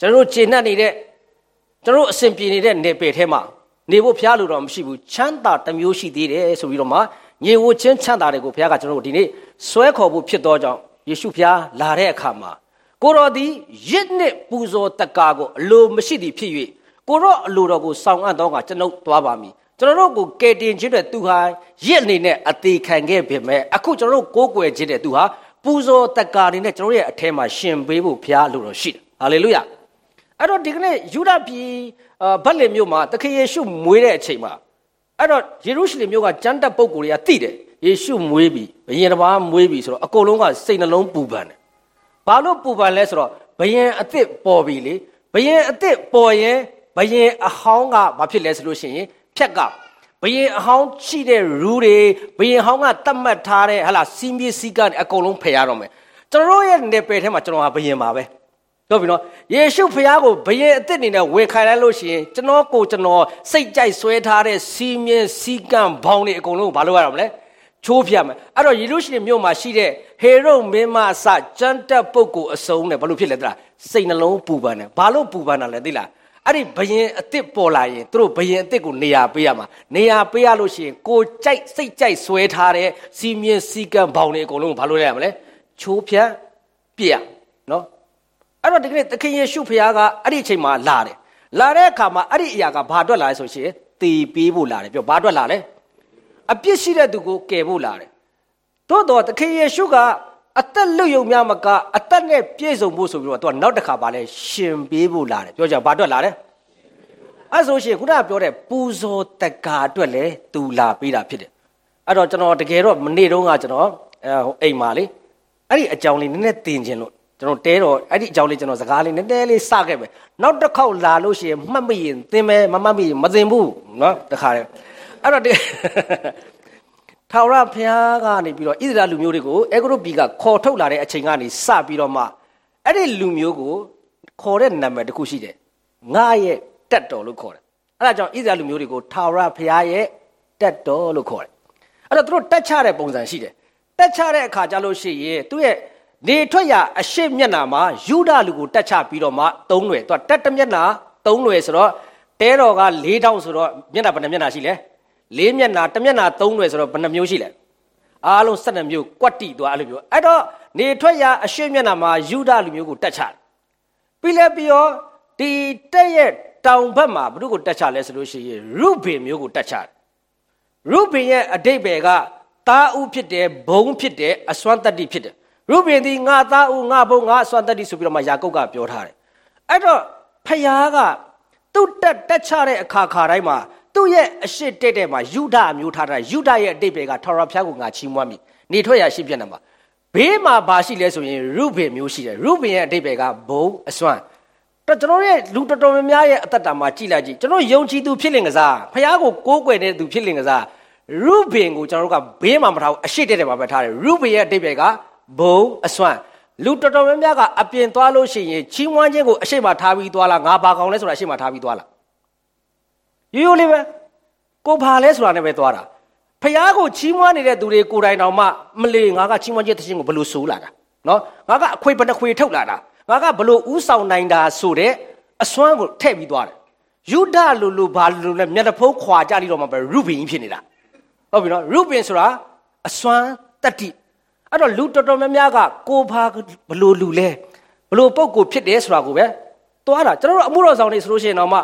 ကျွန်တော်တို့ကျေနပ်နေတဲ့ကျွန်တော်တို့အစဉ်ပြေနေတဲ့နေပယ်ထဲမှာ နေဖို့ဘုရားလိုတော့မရှိဘူးချမ်းသာတစ်မျိုးရှိသေးတယ်ဆိုပြီးတော့မှညင်ဝချင်းချမ်းသာတွေကိုဘုရားကကျွန်တော်တို့ဒီနေ့ဆွဲခေါ်ဖို့ဖြစ်သောကြောင့်ယေရှုဘုရားလာတဲ့အခါမှာကိုတော်သည်ရစ်နှစ်ပူဇော်တကာကိုအလိုမရှိသည်ဖြစ်၍ကိုရောအလိုတော်ကိုဆောင်အပ်တော့ကကျွန်ုပ်သွားပါမည်ကျွန်တော်တို့ကိုကယ်တင်ခြင်းတဲ့သူဟာရစ်အနေနဲ့အသေးခံခဲ့ပေမဲ့အခုကျွန်တော်တို့ကိုးကွယ်ခြင်းတဲ့သူဟာပူဇော်တကာနေနဲ့ကျွန်တော်ရဲ့အထဲမှာရှင်ပေးဖို့ဘုရားလိုတော်ရှိတယ်ဟာလေလုယာအဲ့တော့ဒီကနေ့ယူဒပြည် ဗတ်လင်မြို့မှာသခင်ယေရှုမွေးတဲ့အချိန်မှာအဲ့တော့ယေရုရှလင်မြို့ကကျမ်းတက်ပုဂ္ဂိုလ်တွေကသိတယ်ယေရှုမွေးပြီဘယင်တစ်ပါးမွေးပြီဆိုတော့အကုန်လုံးကစိတ်နှလုံးပူပန်တယ်ဘာလို့ပူပန်လဲဆိုတော့ဘယင်အစ်စ်ပေါ်ပြီလေဘယင်အစ်စ်ပေါ်ရင်ဘယင်အဟောင်းကဘာဖြစ်လဲဆိုလို့ရှိရင်ဖြက်ကဘယင်အဟောင်းရှိတဲ့ရူးတွေဘယင်ဟောင်းကတတ်မှတ်ထားတဲ့ဟလာစီးမြေးစည်းကနေအကုန်လုံးဖယ်ရတော့မယ်ကျွန်တော်ရဲ့နေပယ်ထဲမှာကျွန်တော်ဟာဘယင်ပါပဲ ဟုတ်ပြီနော်ယေရှုဖခင်ကိုဘယင်အစ်စ်အနေနဲ့ဝေခံလိုက်လို့ရှိရင်ကျွန်တော်ကိုကျွန်တော်စိတ်ကြိုက်ဆွဲထားတဲ့စီးမြင်စီးကံဘောင်းတွေအကုန်လုံးကိုဘာလုပ်ရအောင်လဲချိုးပြမယ်အဲ့တော့ယေရုရှလင်မြို့မှာရှိတဲ့ဟေရုမင်းမအစကြမ်းတက်ပုဂ္ဂိုလ်အစုံနဲ့ဘာလို့ဖြစ်လဲတလားစိတ်နှလုံးပူပန်တယ်ဘာလို့ပူပန်တာလဲသိလားအဲ့ဒီဘယင်အစ်စ်ပေါ်လာရင်သူတို့ဘယင်အစ်စ်ကိုနေရာပေးရမှာနေရာပေးရလို့ရှိရင်ကိုကြိုက်စိတ်ကြိုက်ဆွဲထားတဲ့စီးမြင်စီးကံဘောင်းတွေအကုန်လုံးကိုဘာလို့လဲရမလဲချိုးဖြတ်ပြရနော် အဲ့တော့ဒီကနေ့သခင်ယေရှုဖခင်ကအဲ့ဒီအချိန်မှာလာတယ်လာတဲ့အခါမှာအဲ့ဒီအရာကဘာအတွက်လာလဲဆိုရှင်တေပေးဖို့လာတယ်ပြောဘာအတွက်လာလဲအပြစ်ရှိတဲ့သူကိုကယ်ဖို့လာတယ်သို့တော့သခင်ယေရှုကအသက်လွတ်ယုံများမကအသက်နဲ့ပြည့်စုံဖို့ဆိုပြီးတော့သူကနောက်တစ်ခါပါလဲရှင်ပေးဖို့လာတယ်ပြောကြဘာအတွက်လာလဲအဲ့ဆိုရှင်ခုနကပြောတဲ့ပူဇော်တက္ကာအတွက်လဲသူလာပေးတာဖြစ်တယ်အဲ့တော့ကျွန်တော်တကယ်တော့မနေ့တုန်းကကျွန်တော်အဲအိမ်မှာလေအဲ့ဒီအကြောင်းလေးနည်းနည်းသင်ခြင်းလို့ ကျွန်တော်တဲတော့အဲ့ဒီအကြောင်းလေးကျွန်တော်စကားလေးနည်းနည်းလေးစခဲ့ပဲနောက်တစ်ခေါက်လာလို့ရှိရင်မှတ်မရင်သင်ပဲမမှတ်မရင်မသင်ဘူးနော်တခါတည်းအဲ့တော့ထာဝရဘုရားကနေပြီးတော့ဣသရေလလူမျိုးတွေကိုအေဂရုပြည်ကခေါ်ထုတ်လာတဲ့အချိန်ကနေစပြီးတော့မှအဲ့ဒီလူမျိုးကိုခေါ်တဲ့နာမည်တစ်ခုရှိတယ်ငါရဲ့တက်တော်လို့ခေါ်တယ်အဲ့ဒါကြောင့်ဣသရေလလူမျိုးတွေကိုထာဝရဘုရားရဲ့တက်တော်လို့ခေါ်တယ်အဲ့တော့သူတို့တက်ချတဲ့ပုံစံရှိတယ်တက်ချတဲ့အခါကျလို့ရှိရင်သူ့ရဲ့ နေထွက်ရအရှိမျက်နာမှာယူဒလူကိုတက်ချပြီးတော့မှသုံးလွယ်သူကတက်တမျက်နာသုံးလွယ်ဆိုတော့တဲတော်က၄တောင်းဆိုတော့မျက်နှာဘယ်နှမျက်နှာရှိလဲ၄မျက်နှာတစ်မျက်နှာသုံးလွယ်ဆိုတော့ဘယ်နှမျိုးရှိလဲအားလုံး၁၂မျိုးကွက်တီသွားအဲ့လိုမျိုးအဲ့တော့နေထွက်ရအရှိမျက်နှာမှာယူဒလူမျိုးကိုတက်ချတယ်ပြီးလဲပြီးတော့ဒီတက်ရဲ့တောင်ဘက်မှာဘု து ကိုတက်ချလဲဆိုလို့ရှိရင်ရုဘင်မျိုးကိုတက်ချတယ်ရုဘင်ရဲ့အတိတ်ဘယ်ကတာဥဖြစ်တယ်ဘုံဖြစ်တယ်အစွမ်းတတ္တိဖြစ်တယ် ရုဘင်ဒီငါသားဥငါဘုံငါအစွမ်းတတ္တိဆိုပြီးတော့မှယာကုပ်ကပြောထားတယ်အဲ့တော့ဖယားကသူ့တက်တက်ချတဲ့အခါခါတိုင်းမှာသူ့ရဲ့အရှိတက်တဲ့မှာယူဒအမျိုးထားတာယူဒရဲ့အတိတ်ပဲကထာဝရဘုရားကိုငါချီးမွမ်းမိနေထွက်ရရှိပြနေမှာဘေးမှာဘာရှိလဲဆိုရင်ရုဘင်မျိုးရှိတယ်ရုဘင်ရဲ့အတိတ်ပဲကဘုံအစွမ်းတော့ကျွန်တော်ရဲ့လူတော်တော်များများရဲ့အသက်တာမှာကြည်လိုက်ကြည့်ကျွန်တော်ယုံကြည်သူဖြစ်လင်ကစားဖះကိုကိုးကွယ်တဲ့သူဖြစ်လင်ကစားရုဘင်ကိုကျွန်တော်တို့ကဘေးမှာမထားဘူးအရှိတက်တယ်မှာပဲထားတယ်ရုဘင်ရဲ့အတိတ်ပဲက ဘုံအစွမ်းလူတော်တော်များများကအပြင်သွားလို့ရှိရင်ချီးမွမ်းခြင်းကိုအရှိမထားပြီးသွားလားငါဘာကောင်လဲဆိုတာအရှိမထားပြီးသွားလားရိုးရိုးလေးပဲကိုဘာလဲဆိုတာနဲ့ပဲသွားတာဖះကိုချီးမွမ်းနေတဲ့သူတွေကိုယ်တိုင်တော်မှမလီငါကချီးမွမ်းခြင်းတခြင်းကိုဘယ်လိုဆိုးလာတာနော်ငါကအခွေဘယ်နှခွေထုတ်လာတာငါကဘယ်လိုဥဆောင်နိုင်တာဆိုတဲ့အစွမ်းကိုထည့်ပြီးသွားတယ်ယူဒလူလူဘာလူလဲမျက်နှာဖုံးခွာကြလိတော့မှပဲရုဘင်ဖြစ်နေတာဟုတ်ပြီနော်ရုဘင်ဆိုတာအစွမ်းတတ္တိ အဲ့တော့လူတော်တော်များများကကိုဘာဘလို့လူလဲဘလို့ပုံကိုဖြစ်တယ်ဆိုတာကိုပဲသွားတာကျွန်တော်တို့အမှုတော်ဆောင်နေဆိုလို့ရှိရင်တော့မှ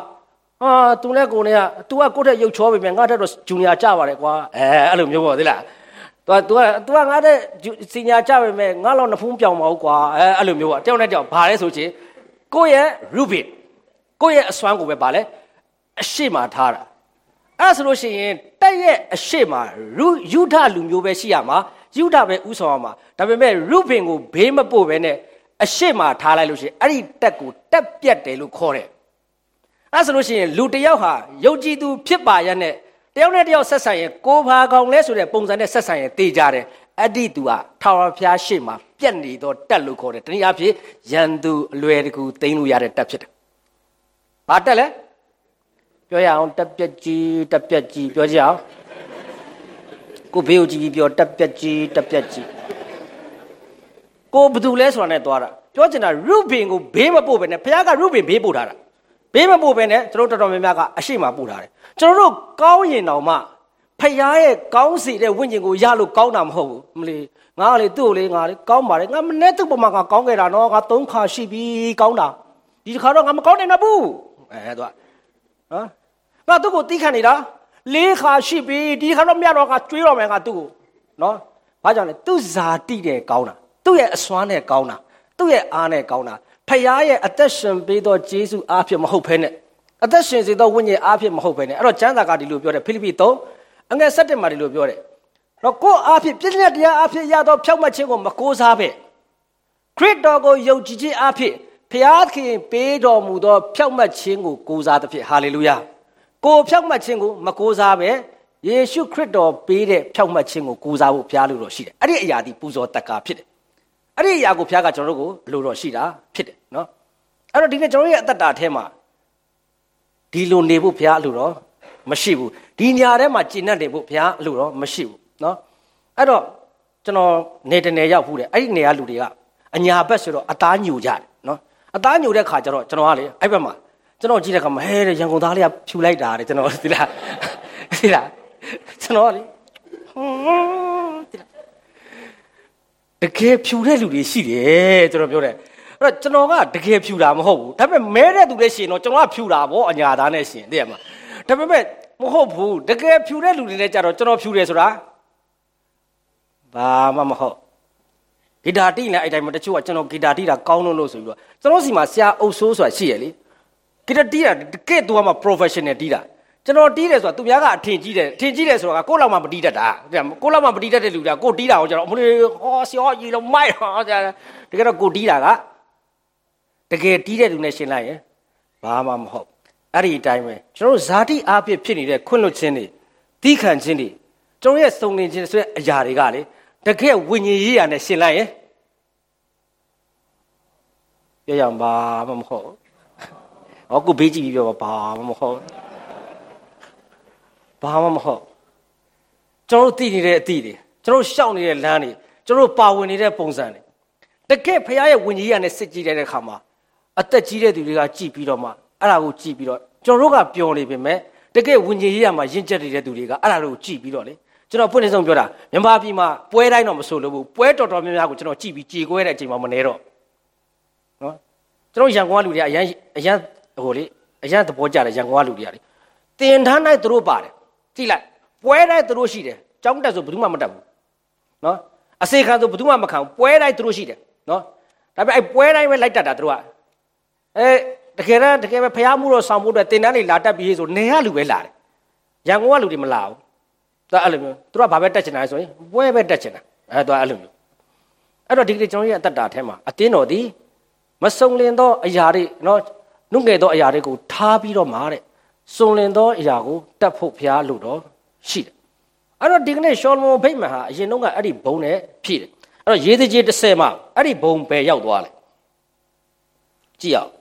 ဟာသူနဲ့ကိုနဲ့က तू ကကိုယ့်တဲ့ရုပ်ချောပဲငါတက်တော့ဂျူနီယာကြပါတယ်ကွာအဲအဲ့လိုမျိုးပေါ့သိလား तू က तू က तू ကငါတဲ့စီညာကြပဲမဲ့ငါလောက်နှဖူးပြောင်မဟုတ်ကွာအဲအဲ့လိုမျိုးပေါ့တယောက်နဲ့တယောက်ဘာလဲဆိုချင်ကိုယ့်ရဲ့ရူဘစ်ကိုယ့်ရဲ့အစွမ်းကိုပဲဗာလဲအရှိမထားတာအဲ့ဆိုလို့ရှိရင်တက်ရဲ့အရှိမယူဒလူမျိုးပဲရှိရမှာ ယူဒပဲဥဆောင်ရမှာဒါပေမဲ့ရုဘင်ကိုဘေးမပို့ပဲနဲ့အရှိမထားလိုက်လို့ရှိရင်အဲ့ဒီတက်ကိုတက်ပြက်တယ်လို့ခေါ်တယ်အဲ့ဆိုလို့ရှိရင်လူတယောက်ဟာယုတ်ကြည်သူဖြစ်ပါရဲ့နဲ့တယောက်နဲ့တယောက်ဆက်ဆံရင်ကိုဘာကောင်လဲဆိုတဲ့ပုံစံနဲ့ဆက်ဆံရင်တေးကြတယ်အဲ့ဒီသူကထာဝရဘုရားရှေ့မှာပြက်နေတော့တက်လို့ခေါ်တယ်တနည်းအားဖြင့်ရန်သူအလွယ်တကူသိမ်းလို့ရတဲ့တက်ဖြစ်တယ်။ဘာတက်လဲပြောရအောင်တက်ပြက်ကြီးတက်ပြက်ကြီးပြောကြအောင် ကိုဘေးကိုကြည့်ပြီးပြောတက်ပြက်ကြီးတက်ပြက်ကြီးကိုဘသူလဲဆိုတာနဲ့သွားတာပြောချင်တာရုဘင်ကိုဘေးမပို့ပဲနဲ့ဘုရားကရုဘင်ဘေးပို့ထားတာဘေးမပို့ပဲနဲ့ကျွန်တော်တော်တော်များများကအရှိမပို့ထားတယ်ကျွန်တော်တို့ကောင်းရင်တောင်မှဖခင်ရဲ့ကောင်းစီတဲ့ဝိညာဉ်ကိုရလို့ကောင်းတာမဟုတ်ဘူးမလီငါကလေသူ့ကိုလေငါလေကောင်းပါလေငါမနဲ့သူ့ပမာကကောင်းခဲ့တာနော်ငါသုံးခါရှိပြီကောင်းတာဒီတစ်ခါတော့ငါမကောင်းနိုင်ဘူးအဲသူကနော်ငါသူ့ကိုတီးခံနေတာ လေးခါရှိပြီဒီခါတော့မြတ်တော့ငါကျွေးတော့မယ်ငါသူ့ကိုနော်ဘာကြောင့်လဲသူ့ဇာတိတဲ့ကောင်းတာသူ့ရဲ့အစွမ်းနဲ့ကောင်းတာသူ့ရဲ့အားနဲ့ကောင်းတာဖခင်ရဲ့အသက်ရှင်ပေးသောဂျေစုအားဖြင့်မဟုတ်ဘဲနဲ့အသက်ရှင်စေသောဝိညာဉ်အားဖြင့်မဟုတ်ဘဲနဲ့အဲ့တော့ကျမ်းစာကဒီလိုပြောတယ်ဖိလိပ္ပိ3အငယ်7မှာဒီလိုပြောတယ်တော့ကိုယ်အားဖြင့်ပြည့်ညက်တရားအားဖြင့်ရသောဖြောက်မှတ်ခြင်းကိုမကိုးစားပဲခရစ်တော်ကိုယုံကြည်ခြင်းအားဖြင့်ဖခင်ပေးတော်မူသောဖြောက်မှတ်ခြင်းကိုကိုးစားသဖြင့်ဟာလေလုယာ ကိုဖြောက်မှတ်ခြင်းကိုမကိုးစားပဲယေရှုခရစ်တော်ပေးတဲ့ဖြောက်မှတ်ခြင်းကိုကိုးစားဖို့ဘုရားလိုတော်ရှိတယ်အဲ့ဒီအရာဒီပူဇော်တက္ကာဖြစ်တယ်အဲ့ဒီအရာကိုဘုရားကကျွန်တော်တို့ကိုလိုတော်ရှိတာဖြစ်တယ်နော်အဲ့တော့ဒီနေ့ကျွန်တော်ရဲ့အသက်တာထဲမှာဒီလိုနေဖို့ဘုရားအလိုတော်မရှိဘူးဒီညာထဲမှာကျင့်တတ်တယ်ဖို့ဘုရားအလိုတော်မရှိဘူးနော်အဲ့တော့ကျွန်တော်နေတနေရောက်ဘူးတယ်အဲ့ဒီနေရာလူတွေကအညာဘက်ဆိုတော့အသားညူကြတယ်နော်အသားညူတဲ့ခါကျတော့ကျွန်တော်ကလေအဲ့ဘက်မှာ ကျွန်တော်ကြည့်တဲ့ခါမှာဟဲတဲ့ရန်ကုန်သားလေးကဖြူလိုက်တာတဲ့ကျွန်တော်ဒီလားဒီလားကျွန်တော်လေဒီလားတကယ်ဖြူတဲ့လူတွေရှိတယ်ကျွန်တော်ပြောတယ်အဲ့တော့ကျွန်တော်ကတကယ်ဖြူတာမဟုတ်ဘူးဒါပေမဲ့မဲတဲ့သူလည်းရှင်တော့ကျွန်တော်ကဖြူတာဗောအညာသားနဲ့ရှင်သိရမှာဒါပေမဲ့မဟုတ်ဘူးတကယ်ဖြူတဲ့လူတွေလည်းကြတော့ကျွန်တော်ဖြူတယ်ဆိုတာဘာမှမဟုတ်ဂီတာတိနေအဲ့တိုင်းမှာတချို့ကကျွန်တော်ဂီတာတိတာကောင်းလို့လို့ဆိုပြီးတော့ကျွန်တော်စီမှာဆရာအုပ်ဆိုးဆိုတာရှိရလေ ဂီတာတီးတာတကယ်သူကမှ professional တီးတာကျွန်တော်တီးတယ်ဆိုတာသူများကအထင်ကြီးတယ်အထင်ကြီးတယ်ဆိုတာကကိုယ့်လောက်မှမတီးတတ်တာကိုယ့်လောက်မှမတီးတတ်တဲ့လူကကိုတီးတာကိုကျွန်တော်အမလေးဟောဆရာကြီးလုံးမိုက်ဟောတကယ်တော့ကိုတီးတာကတကယ်တီးတဲ့လူနဲ့ရှင်းလိုက်ရင်ဘာမှမဟုတ်အဲ့ဒီအတိုင်းပဲကျွန်တော်ဇာတိအားဖြင့်ဖြစ်နေတဲ့ခွင့်လွတ်ခြင်းတွေဒီတီးခံခြင်းတွေကျွန်တော်ရဲ့စုံလင်ခြင်းဆိုတဲ့အရာတွေကလေတကယ်ဝိညာဉ်ရေးရာနဲ့ရှင်လိုက်ရင်ရရမှာမမဟုတ် ဟောကိုဘေးကြည့်ပြီးပြောပါဘာမှမဟုတ်ဘာမှမဟုတ်ကျွန်တော်တို့သိနေတဲ့အသည့်တွေကျွန်တော်ရှောက်နေတဲ့လမ်းတွေကျွန်တော်ပါဝင်နေတဲ့ပုံစံတွေတကယ်ဖခင်ရဲ့ဝင်ကြီးရနဲ့စစ်ကြည့်တဲ့အခါမှာအသက်ကြီးတဲ့သူတွေကကြည်ပြီးတော့မှအဲ့ဒါကိုကြည်ပြီးတော့ကျွန်တော်တို့ကပျော်နေပေမဲ့တကယ်ဝင်ကြီးရမှာရင့်ကျက်နေတဲ့သူတွေကအဲ့ဒါကိုကြည်ပြီးတော့လေကျွန်တော်ဖွင့်နေဆုံးပြောတာမြန်မာပြည်မှာပွဲတိုင်းတော့မဆိုလို့ဘူးပွဲတော်တော်များများကိုကျွန်တော်ကြည်ပြီးကြေကွဲတဲ့အချိန်မှာမနေတော့နော်ကျွန်တော်ရန်ကုန်ကလူတွေကအရန်အရန် ဟိုလေအရန်သဘောကျတယ်ရန်ကုန်ကလူတွေကလေတင်ထမ်းတိုင်းသူတို့ပါတယ်ကြည့်လိုက်ပွဲတိုင်းသူတို့ရှိတယ်ကြောင်းတက်ဆိုဘယ်သူမှမတက်ဘူးနော်အစေခံဆိုဘယ်သူမှမခံဘူးပွဲတိုင်းသူတို့ရှိတယ်နော်ဒါပေမဲ့အဲပွဲတိုင်းပဲလိုက်တက်တာသူတို့ကအဲတကယ်တော့တကယ်ပဲဖျားမှုတော့ဆောင်ဖို့အတွက်တင်တန်းတွေလာတက်ပြီးဆိုနေရလူပဲလာတယ်ရန်ကုန်ကလူတွေမလာဘူးသူအဲ့လိုမျိုးသူတို့ကဘာပဲတက်ချင်တာလဲဆိုရင်ပွဲပဲတက်ချင်တာအဲသူအဲ့လိုမျိုးအဲ့တော့ဒီကနေ့ကျွန်တော်ရဲ့အသက်တာထဲမှာအတင်းတော်ဒီမစုံလင်သောအရာတွေနော် နှုတ်ငယ်သောအရာတွေကိုထားပြီးတော့မှာတဲ့စုံလင်သောအရာကိုတတ်ဖို့ဖျားလို့တော့ရှိတယ်အဲ့တော့ဒီကနေ့ရှောလမုန်ဖိတ်မဟာအရင်တော့ကအဲ့ဒီဘုံနဲ့ဖြည့်တယ်အဲ့တော့ရေးသကြီး30မှာအဲ့ဒီဘုံပဲရောက်သွားလဲကြည့်အောင်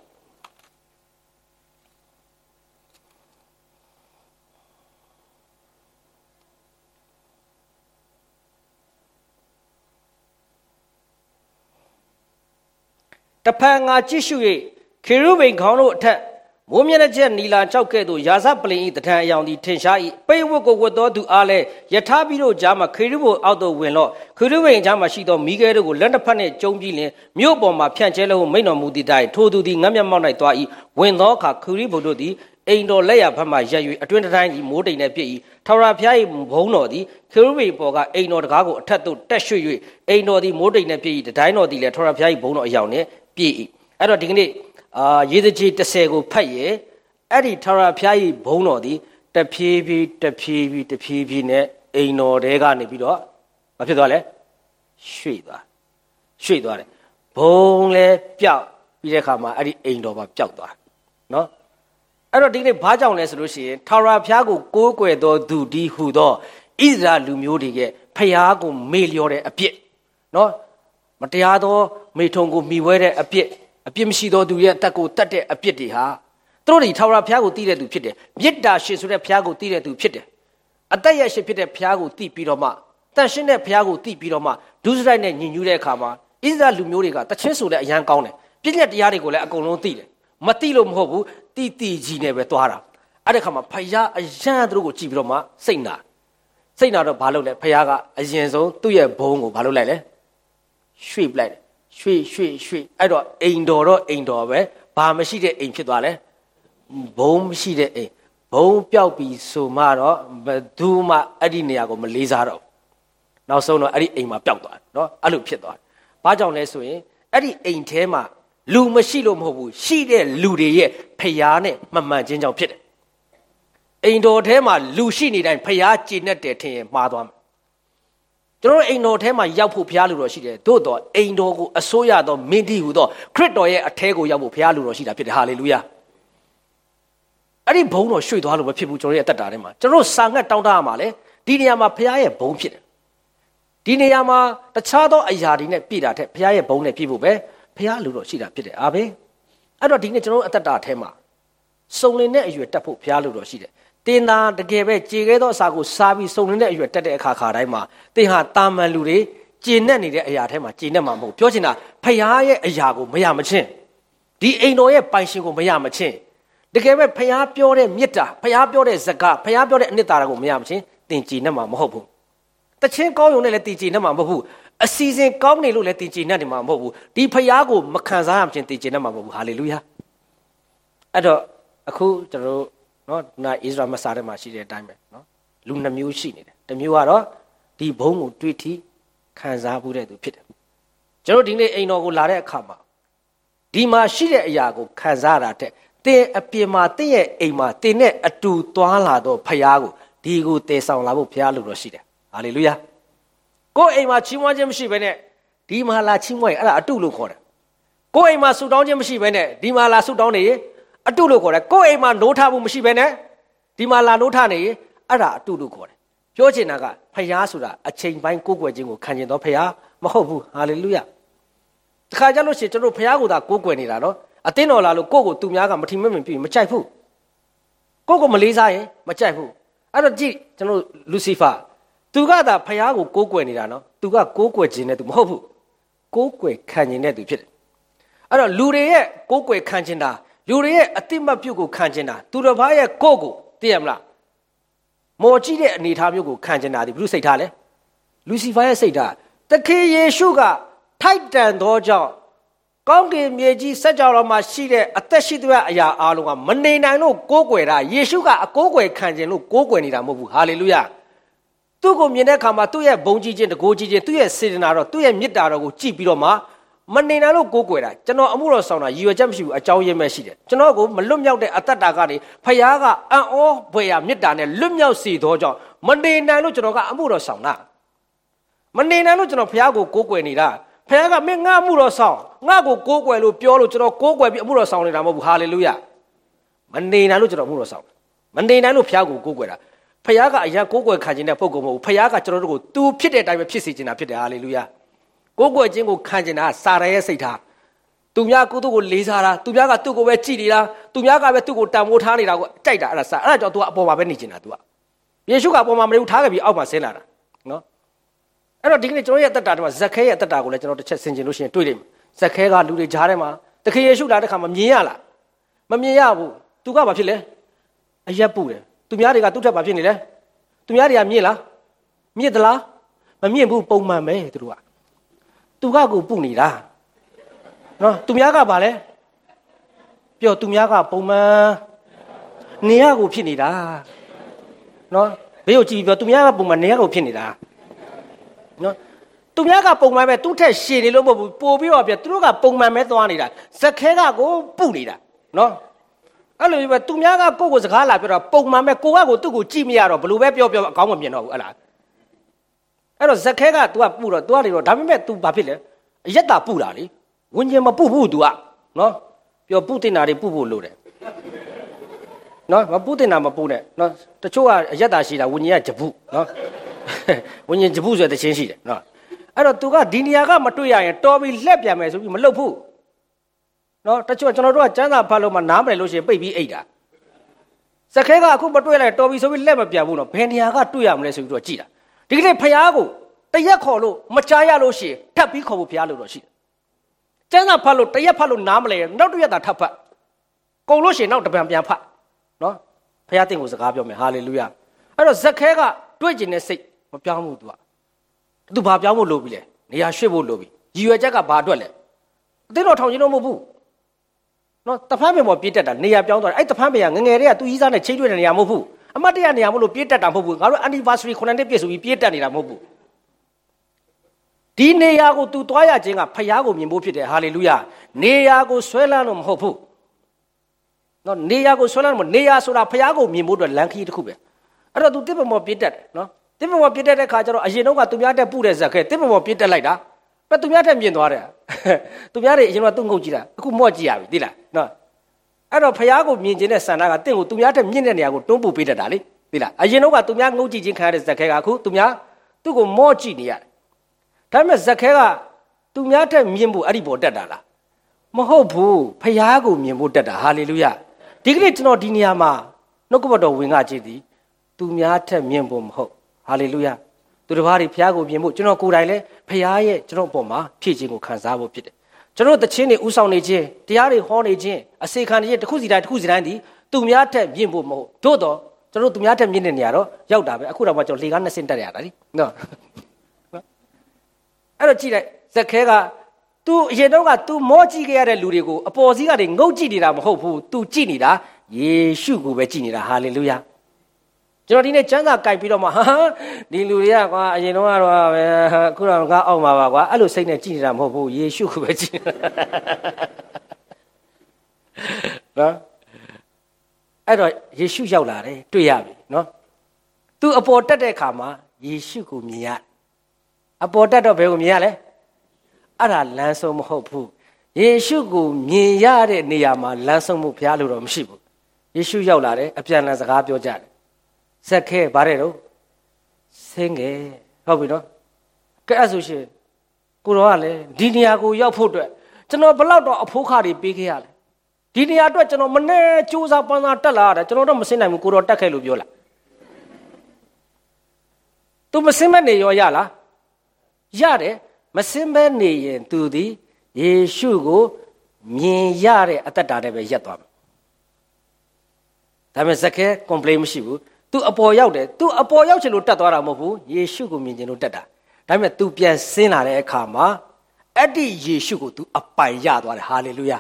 တဖန်ငါကြည့်ရှု၍ ခေရုဗိမ်ခေါင်းတို့အထက်မိုးမျက်နှာချက်နီလာကြောက်ကဲ့သို့ရာဇပလင်ဤတထံအယောင်သည်ထင်ရှား၏ပိတ်ဝတ်ကိုဝတ်သောသူအားလည်းယထာပြီးတို့ကြားမှာခေရုဘိုအောက်သို့ဝင်လော့ခေရုဗိမ်ကြားမှာရှိသောမိခဲတို့ကိုလက်တစ်ဖက်နှင့်ကျုံပြီးလင်မြို့ပေါ်မှာဖြန့်ကျဲလို့မိန်တော်မူသည့်တိုင်ထိုသူသည်ငတ်မျက်မှောက်၌သွား၏ဝင်သောအခါခေရုဘိုတို့သည်အိမ်တော်လက်ရဘက်မှရက်၍အတွင်တိုင်းသည်မိုးတိမ်နှင့်ပြည့်၏ထာဝရဘုရား၏ဘုန်းတော်သည်ခေရုဗိမ်ပေါ်ကအိမ်တော်တကားကိုအထက်သို့တက်ရွှေ့၍အိမ်တော်သည်မိုးတိမ်နှင့်ပြည့်၏တတိုင်းတော်သည်လည်းထာဝရဘုရား၏ဘုန်းတော်အယောင်နှင့်ပြည့်၏အဲ့တော့ဒီကနေ့ အာရေစကြီး30ကိုဖတ်ရဲ့အဲ့ဒီထာဝရဘုရားကြီးဘုန်းတော်ဒီတဖြည်းဖြည်းတဖြည်းဖြည်းတဖြည်းဖြည်းနဲ့အိမ်တော်တဲကနေပြီးတော့မဖြစ်သွားလဲရွှေ့သွားရွှေ့သွားတယ်ဘုံလဲပျောက်ပြီးတဲ့အခါမှာအဲ့ဒီအိမ်တော်ပါပျောက်သွားနော်အဲ့တော့ဒီနေ့ဘာကြောင့်လဲဆိုလို့ရှိရင်ထာဝရဘုရားကိုကိုးကွယ်တော်သူဒီဟူသောဣသရာလူမျိုးတွေကဖျားကိုမေ့လျော့တဲ့အပြစ်နော်မတရားသောမိထုံကိုမိဝဲတဲ့အပြစ် အပြစ်မရှိသောသူရဲ့အသက်ကိုတတ်တဲ့အပြစ်တွေဟာသူတို့တွေထာဝရဘုရားကိုသိတဲ့သူဖြစ်တယ်မေတ္တာရှင်ဆိုတဲ့ဘုရားကိုသိတဲ့သူဖြစ်တယ်အသက်ရရှိဖြစ်တဲ့ဘုရားကိုသိပြီးတော့မှတန်ရှင်းတဲ့ဘုရားကိုသိပြီးတော့မှဒုစရိုက်နဲ့ညင်ညူးတဲ့အခါမှာဣဇာလူမျိုးတွေကတချင်းဆိုတဲ့အရန်ကောင်းတယ်ပြည့်ညက်တရားတွေကိုလည်းအကုန်လုံးသိတယ်မသိလို့မဟုတ်ဘူးတိတိကြီးနဲ့ပဲသွားတာအဲ့ဒီခါမှာဖယားအရန်သူတို့ကိုကြည့်ပြီးတော့မှစိတ်နာစိတ်နာတော့ဘာလုပ်လဲဖယားကအရင်ဆုံးသူ့ရဲ့ဘုံကိုဘာလုပ်လိုက်လဲရွှေ့ပလိုက်တယ် ရွှေ့ရွှေ့ရွှေ့အဲ့တော့အိမ်တော်တော့အိမ်တော်ပဲဘာမရှိတဲ့အိမ်ဖြစ်သွားလဲဘုံမရှိတဲ့အိမ်ဘုံပျောက်ပြီးဆိုမှတော့ဘသူမှအဲ့ဒီနေရာကိုမလေးစားတော့နောက်ဆုံးတော့အဲ့ဒီအိမ်မှာပျောက်သွားတယ်နော်အဲ့လိုဖြစ်သွားတယ်ဘာကြောင့်လဲဆိုရင်အဲ့ဒီအိမ်ထဲမှာလူမရှိလို့မဟုတ်ဘူးရှိတဲ့လူတွေရဲ့ဖျားနဲ့မမှန်ခြင်းကြောင့်ဖြစ်တယ်အိမ်တော်ထဲမှာလူရှိနေတိုင်းဖျားကြည်နဲ့တယ်ထင်ရင်မှားသွားမှာကျွန် တော်အိမ်တော်ထဲမှာရောက်ဖို့ဘုရားလူတော်ရှိတယ်သို့တော့အိမ်တော်ကိုအစိုးရသောမင်းတီဟူသောခရစ်တော်ရဲ့အထဲကိုရောက်ဖို့ဘုရားလူတော်ရှိတာဖြစ်တယ်ဟာလေလုယာအဲ့ဒီဘုံတော်ရွှေ့သွားလို့မဖြစ်ဘူးကျွန်တော်ရဲ့အသက်တာထဲမှာကျွန်တော်စာငတ်တောင်းတရမှာလေဒီနေရာမှာဘုရားရဲ့ဘုံဖြစ်တယ်ဒီနေရာမှာတခြားသောအရာတွေနဲ့ပြည်တာတဲ့ဘုရားရဲ့ဘုံနဲ့ပြည်ဖို့ပဲဘုရားလူတော်ရှိတာဖြစ်တယ်အာဘယ်အဲ့တော့ဒီနေ့ကျွန်တော်အသက်တာထဲမှာစုံလင်တဲ့အရွယ်တက်ဖို့ဘုရားလူတော်ရှိတယ် တင်သာတကယ်ပဲကြေခဲသောအစာကိုစားပြီးစုံလင်းတဲ့အရွယ်တက်တဲ့အခါခါတိုင်းမှာတင်ဟာတာမန်လူတွေကျေနပ်နေတဲ့အရာထဲမှာကျေနပ်မှာမဟုတ်ပြောချင်တာဖခင်ရဲ့အရာကိုမရမချင်းဒီအိမ်တော်ရဲ့ပိုင်ရှင်ကိုမရမချင်းတကယ်ပဲဖခင်ပြောတဲ့မေတ္တာဖခင်ပြောတဲ့ဇကာဖခင်ပြောတဲ့အနှစ်သာရကိုမရမချင်းတင်ကျေနပ်မှာမဟုတ်ဘူးတချင်းကောင်းရုံနဲ့လည်းတင်ကျေနပ်မှာမဟုတ်ဘူးအစီအစဉ်ကောင်းနေလို့လည်းတင်ကျေနပ်နေမှာမဟုတ်ဘူးဒီဖခင်ကိုမခံစားရမချင်းတင်ကျေနပ်မှာမဟုတ်ဘူးဟာလေလုယာအဲ့တော့အခုကျွန်တော်တို့ နော်နာဣသရာမစာထဲမှာရှိတဲ့အတိုင်းပဲနော်လူနှမျိုးရှိနေတယ်တစ်မျိုးကတော့ဒီဘုံကိုတွေးထိခံစားမှုတဲ့သူဖြစ်တယ်ကျွန်တော်ဒီနေ့အိမ်တော်ကိုလာတဲ့အခါမှာဒီမှာရှိတဲ့အရာကိုခံစားရတာတဲ့တင်အပြင်မှာတင့်ရဲ့အိမ်မှာတင်နဲ့အတူသွားလာတော့ဖရားကိုဒီကိုတည်ဆောင်လာဖို့ဖရားလို့တော့ရှိတယ်ဟာလေလုယာကိုယ်အိမ်မှာချီးမွမ်းခြင်းမရှိဘဲနဲ့ဒီမှာလာချီးမွမ်းရင်အဲ့ဒါအတုလို့ခေါ်တယ်ကိုယ်အိမ်မှာဆူတောင်းခြင်းမရှိဘဲနဲ့ဒီမှာလာဆူတောင်းနေရင် အတုလို့ခေါ်တယ်ကိုယ့်အိမ်မှာနိုးထမှုမရှိဘဲနဲ့ဒီမှာလာနိုးထနေအဲ့ဒါအတုလို့ခေါ်တယ်ပြောချင်တာကဖယားဆိုတာအချိန်ပိုင်းကိုးကွယ်ခြင်းကိုခံကျင်တော့ဖယားမဟုတ်ဘူးဟာလေလုယတခါကြလို့ရှိရင်ကျွန်တော်ဖယားကိုသာကိုးကွယ်နေတာနော်အသင်းတော်လာလို့ကိုယ့်ကိုသူများကမထီမဲ့မင်ပြီးမကြိုက်ဘူးကိုယ့်ကိုမလေးစားရင်မကြိုက်ဘူးအဲ့တော့ကြည့်ကျွန်တော်လူစီဖာသူကသာဖယားကိုကိုးကွယ်နေတာနော်သူကကိုးကွယ်ခြင်းနဲ့သူမဟုတ်ဘူးကိုးကွယ်ခံခြင်းနဲ့သူဖြစ်တယ်အဲ့တော့လူတွေရဲ့ကိုးကွယ်ခံခြင်းတာ လူတွေရဲ့အတိမတ်ပြုတ်ကိုခံခြင်းတာသူတစ်ပါးရဲ့ကိုယ့်ကိုသိရမလားမော်ကြည့်တဲ့အနေအထားမျိုးကိုခံခြင်းတာဒီဘုရုစိတ်ထားလဲလူစီဖာရဲ့စိတ်ထားတခင်ယေရှုကထိုက်တန်သောကြောင့်ကောင်းကင်မြေကြီးစัจ java တော်မှာရှိတဲ့အသက်ရှိတဲ့အရာအလုံးကမနေနိုင်လို့ကိုးကွယ်တာယေရှုကအကိုးကွယ်ခံခြင်းလို့ကိုးကွယ်နေတာမဟုတ်ဘူးဟာလေလုယာသူ့ကိုမြင်တဲ့အခါမှာသူ့ရဲ့ဘုံကြီးခြင်းတကိုးကြီးခြင်းသူ့ရဲ့စေတနာတော်သူ့ရဲ့မေတ္တာတော်ကိုကြည့်ပြီးတော့မှ မနေနိုင်လို့ကိုးကွယ်တာကျွန်တော်အမှုတော်ဆောင်တာရည်ရွယ်ချက်မရှိဘူးအကြောင်းရင်းပဲရှိတယ်ကျွန်တော်ကိုမလွတ်မြောက်တဲ့အတ္တတာကနေဖခင်ကအံ့ဩဖွယ်ရာမေတ္တာနဲ့လွတ်မြောက်စေသောကြောင့်မနေနိုင်လို့ကျွန်တော်ကအမှုတော်ဆောင်တာမနေနိုင်လို့ကျွန်တော်ဖခင်ကိုကိုးကွယ်နေတာဖခင်ကမင်းငါအမှုတော်ဆောင်ငါ့ကိုကိုးကွယ်လို့ပြောလို့ကျွန်တော်ကိုးကွယ်ပြီးအမှုတော်ဆောင်နေတာမဟုတ်ဘူးဟာလေလုယမနေနိုင်လို့ကျွန်တော်အမှုတော်ဆောင်မနေနိုင်လို့ဖခင်ကိုကိုးကွယ်တာဖခင်ကအရာကိုးကွယ်ခံခြင်းတဲ့ပုဂ္ဂိုလ်မဟုတ်ဘူးဖခင်ကကျွန်တော်တို့ကိုသူဖြစ်တဲ့အတိုင်းပဲဖြစ်စေချင်တာဖြစ်တယ်ဟာလေလုယ ကိုးကွယ်ခြင်းကိုခံကျင်တာစာရရဲ့စိတ်ထားသူများကိုသူ့ကိုလေးစားတာသူများကသူ့ကိုပဲကြည်နေတာသူများကပဲသူ့ကိုတန်ဖိုးထားနေတာကိုကြိုက်တာအဲ့ဒါစာအဲ့ဒါကြောင့် तू ကအပေါ်မှာပဲနေကျင်တာ तू ကယေရှုကအပေါ်မှာမနေဘူးထားခဲ့ပြီးအောက်မှာဆင်းလာတာနော်အဲ့တော့ဒီကနေ့ကျွန်တော်ရဲ့အသက်တာတွေမှာဇက်ခဲရဲ့အသက်တာကိုလည်းကျွန်တော်တစ်ချက်ဆင်ခြင်လို့ရှိရင်တွေ့လိမ့်မယ်ဇက်ခဲကလူတွေကြားထဲမှာတခင်ယေရှုလာတဲ့ခါမှာမြင်ရလားမမြင်ရဘူး तू ကဘာဖြစ်လဲအရက်ပူတယ်သူများတွေကသူ့ထက်ဘာဖြစ်နေလဲသူများတွေကမြင်လားမြင်သလားမမြင်ဘူးပုံမှန်ပဲသူတို့က သူကကိုပုနေတာနော်သူများကဘာလဲပြောသူများကပုံမှန်နေရကိုဖြစ်နေတာနော်ဘေးကိုကြည့်ပြောသူများကပုံမှန်နေရကိုဖြစ်နေတာနော်သူများကပုံမှန်ပဲသူ့ထက်ရှည်နေလို့မဟုတ်ဘူးပို့ပြီးတော့ပြသူတို့ကပုံမှန်ပဲသွားနေတာဇက်ခဲကကိုပုနေတာနော်အဲ့လိုပဲသူများကကိုယ့်ကိုစကားလာပြောတာပုံမှန်ပဲကိုကကိုသူ့ကိုကြည့်မရတော့ဘလို့ပဲပြောပြောအကောင်းမမြင်တော့ဘူးအဲ့လား အဲ့တော့ဇက်ခဲက तू ကပူတော့ तू ကနေတော့ဒါပေမဲ့ तू ဘာဖြစ်လဲအယက်တာပူတာလေဝิญဉ်မပူဘူး तू ကနော်ပြောပူတင်တာတွေပူဖို့လိုတယ်နော်မပူတင်တာမပူနဲ့နော်တချို့ကအယက်တာရှိတာဝิญဉ်ကဂျပုနော်ဝิญဉ်ဂျပုဆိုတဲ့ချင်းရှိတယ်နော်အဲ့တော့ तू ကဒီနေရာကမတွေ့ရရင်တော်ပြီးလှက်ပြန်မယ်ဆိုပြီးမလုပ်ဘူးနော်တချို့ကျွန်တော်တို့ကစမ်းစာဖတ်လို့မှနားမလည်လို့ရှိရင်ပိတ်ပြီးအိတ်တာစခဲကအခုမတွေ့လိုက်တော်ပြီဆိုပြီးလက်မပြန်ဘူးနော်ဘယ်နေရာကတွေ့ရမလဲဆိုပြီးတော့ကြည်တာ ဒီကနေ့ဖះကိုတရက်ခေါ်လို့မကြားရလို့ရှိရင်ထပ်ပြီးခေါ်ဖို့ဖះလို့တော့ရှိတယ်။ကျမ်းစာဖတ်လို့တရက်ဖတ်လို့နားမလဲနောက်တစ်ရက်သာထပ်ဖတ်။ကုန်လို့ရှိရင်နောက်တစ်ပံပြန်ဖတ်။နော်ဖះတင်ကိုစကားပြောမယ်ဟာလေလုယာ။အဲ့တော့ဇက်ခဲကတွေ့ကျင်တဲ့စိတ်မပြောင်းဘူးသူက။သူဘာပြောင်းဖို့လိုပြီလဲ။နေရာရွှေ့ဖို့လိုပြီ။ရည်ရွယ်ချက်ကဘာအတွက်လဲ။အသိတော်ထောင်ချင်းတော့မဟုတ်ဘူး။နော်တဖန်းပင်ပေါ်ပြေးတက်တာနေရာပြောင်းသွားတယ်။အဲ့တဖန်းပင်ကငငယ်တွေကသူကြီးစားနဲ့ချိန်တွေ့တဲ့နေရာမဟုတ်ဘူး။ အမတ်တရနေရာမလို့ပြေးတက်တာမဟုတ်ဘူးငါတို့ anniversary 9နှစ်ပြည့်ဆိုပြီးပြေးတက်နေတာမဟုတ်ဘူးဒီနေရာကို तू တွားရခြင်းကဖယားကိုမြင်ဖို့ဖြစ်တယ်ဟာလေလုယာနေရာကိုဆွဲလန်းလို့မဟုတ်ဘူးနော်နေရာကိုဆွဲလန်းလို့နေရာဆိုတာဖယားကိုမြင်ဖို့အတွက်လမ်းခရီးတစ်ခုပဲအဲ့တော့ तू တစ်ပမောပြေးတက်တယ်နော်တစ်ပမောပြေးတက်တဲ့ခါကျတော့အရင်တော့ကသူများတက်ပုတဲ့ဇက်ခဲတစ်ပမောပြေးတက်လိုက်တာပဲသူများတက်မြင်သွားတယ်သူများတွေအရင်ကသူ့ငုတ်ကြည့်တာအခုမော့ကြည့်ရပြီသိလားနော် အဲ့တော့ဖះကိုမြင်ခြင်းတဲ့ဆန္ဒကတင့်ကိုသူများတဲ့မြင့်တဲ့နေရာကိုတွန်းပို့ပေးတတ်တာလေသိလားအရင်တော့ကသူများငုတ်ကြည့်ခြင်းခံရတဲ့ဇက်ခဲကအခုသူများသူ့ကိုမော့ကြည့်နေရတယ်ဒါပေမဲ့ဇက်ခဲကသူများတဲ့မြင်ဖို့အဲ့ဒီပေါ်တက်တာလားမဟုတ်ဘူးဖះကိုမြင်ဖို့တက်တာဟာလေလုယဒီကနေ့ကျွန်တော်ဒီနေရာမှာနှုတ်ကပတ်တော်ဝင်ကကြည့်သည်သူများထက်မြင်ဖို့မဟုတ်ဟာလေလုယသူတစ်ပါးတွေဖះကိုမြင်ဖို့ကျွန်တော်ကိုယ်တိုင်လည်းဖះရဲ့ကျွန်တော်အပေါ်မှာဖြည့်ခြင်းကိုခံစားဖို့ဖြစ်တယ် ကျွန်တော်တခြင်းတွေဥဆောင်နေခြင်းတရားတွေဟောနေခြင်းအစေခံနေခြင်းတစ်ခုစီတိုင်းတစ်ခုစီတိုင်းဒီသူများထက်မြင့်ဖို့မဟုတ်တို့တော့ကျွန်တော်သူများထက်မြင့်တဲ့နေရာတော့ရောက်တာပဲအခုတော့မှကျွန်တော်လေကားနှစ်ဆင့်တက်ရတာလीနော်အဲ့တော့ကြည့်လိုက်ဇက်ခဲက तू အရင်တော့က तू မောကြည့်ခဲ့ရတဲ့လူတွေကိုအပေါ်စီးကနေငုတ်ကြည့်နေတာမဟုတ်ဘူး तू ကြည့်နေတာယေရှုကိုပဲကြည့်နေတာဟာလေလုယာ ကျွန်တော်ဒီနေ့ကျမ်းစာကြိုက်ပြီးတော့မှဟာဒီလူတွေကကွာအရင်တော့ကတော့ပဲအခုတော့ငါအောက်မှာပါကွာအဲ့လိုစိတ်နဲ့ကြည်နေတာမဟုတ်ဘူးယေရှုကိုပဲကြည်နော်အဲ့တော့ယေရှုရောက်လာတယ်တွေ့ရပြီနော်သူအပေါ်တက်တဲ့အခါမှာယေရှုကိုမြင်ရအပေါ်တက်တော့ဘယ်ကိုမြင်ရလဲအဲ့ဒါလမ်းဆုံးမဟုတ်ဘူးယေရှုကိုမြင်ရတဲ့နေရာမှာလမ်းဆုံးမှုဘုရားလိုတော့မရှိဘူးယေရှုရောက်လာတယ်အပြန်အလှန်စကားပြောကြတယ် ဇက်ခဲဗါတဲ့တော့ဆင်းငယ်ဟုတ်ပြီနော်ကဲအဲ့ဆိုရှင်ကိုတော်ကလည်းဒီနေရာကိုရောက်ဖို့အတွက်ကျွန်တော်ဘလောက်တော့အဖိုးခါတွေပေးခဲ့ရလဲဒီနေရာအတွက်ကျွန်တော်မနဲ့စူးစမ်းပန်းစားတက်လာရတယ်ကျွန်တော်တော့မစင်းနိုင်ဘူးကိုတော်တက်ခဲ့လို့ပြောလားသူမစင်းမနေရောရလားရတယ်မစင်းပဲနေရင်သူသည်ယေရှုကိုမြင်ရတဲ့အသက်တာနဲ့ပဲရက်သွားမှာဒါပေမဲ့ဇက်ခဲ complain မရှိဘူး သူအပေါ်ရောက်တယ်သူအပေါ်ရောက်ချင်လို့တက်သွားတာမဟုတ်ဘူးယေရှုကိုမြင်ချင်လို့တက်တာဒါပေမဲ့ तू ပြန်ဆင်းလာတဲ့အခါမှာအဲ့ဒီယေရှုကို तू အပိုင်ရသွားတယ်ဟာလေလုယာ